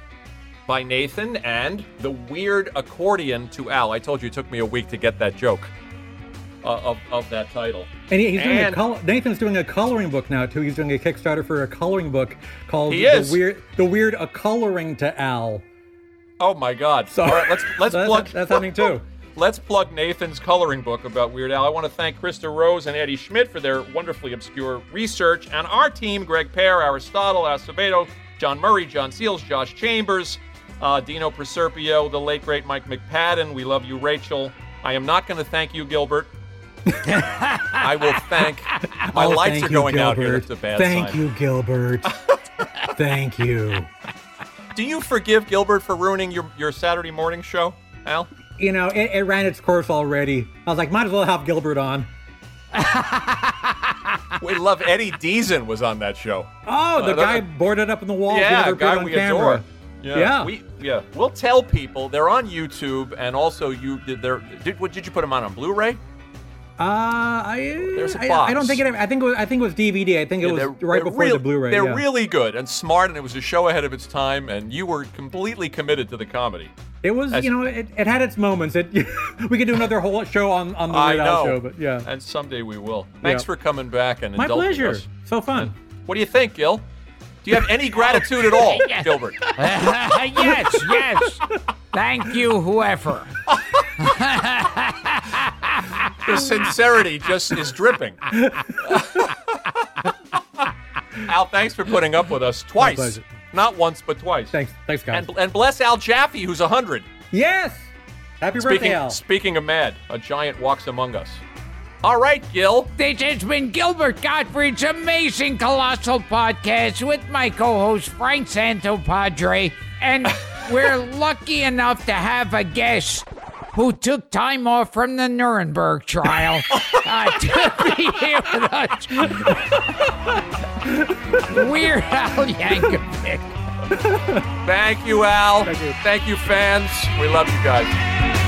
by Nathan, and the weird accordion to Al. I told you it took me a week to get that joke uh, of, of that title. And he- he's doing And- a col- Nathan's doing a coloring book now too. He's doing a Kickstarter for a coloring book called He the is. weird the weird a coloring to Al. Oh my God! So All right, let's <laughs> let's that's, plug. that's happening too. <laughs> Let's plug Nathan's coloring book about Weird Al. I want to thank Krista Rose and Eddie Schmidt for their wonderfully obscure research, and our team: Greg Pear, Aristotle, Acevedo, John Murray, John Seals, Josh Chambers, uh, Dino Preserpio, the late great Mike McPadden. We love you, Rachel. I am not going to thank you, Gilbert. I will thank. <laughs> My Oh, lights thank are you, going out here. That's a bad Thank sign. you, Gilbert. <laughs> Thank you. Do you forgive Gilbert for ruining your, your Saturday morning show, Al? You know, it, it ran its course already. I was like, might as well have Gilbert on. <laughs> We love Eddie Deezen was on that show. Oh, the Uh, guy boarded up in the wall. yeah, a guy we camera. adore. Yeah, Yeah. we yeah. We'll tell people they're on YouTube, and also you did there. Did what? Did you put them on on Blu-ray? Uh, I, There's a I, box. I don't think it. I think it was. I think it was DVD. I think it Yeah, was they're- right before real- the Blu-ray. They're yeah. really good and smart, and it was a show ahead of its time, and you were completely committed to the comedy. It was. As- you know, it, it had its moments. It. <laughs> we could do another whole show on on the I Weird know, show, but yeah. and someday we will. Thanks Yeah. for coming back and My indulging pleasure. us. So fun. What do you think, Gil? Do you have any <laughs> gratitude at all, <laughs> Gilbert? yes, yes. Thank you, whoever. The sincerity just is dripping. <laughs> Al, thanks for putting up with us twice. pleasure. Not once, but twice. Thanks, thanks, guys. And, and bless Al Jaffee, who's 100. yes. Happy birthday, Speaking, Al. speaking of mad, a giant walks among us. All right, Gil. This has been Gilbert Gottfried's amazing colossal podcast with my co-host Frank Santopadre, and <laughs> we're lucky enough to have a guest who took time off from the Nuremberg trial uh, to be here with us. Weird Al Yankovic. Thank you, Al. Thank you. Thank you, fans. We love you guys.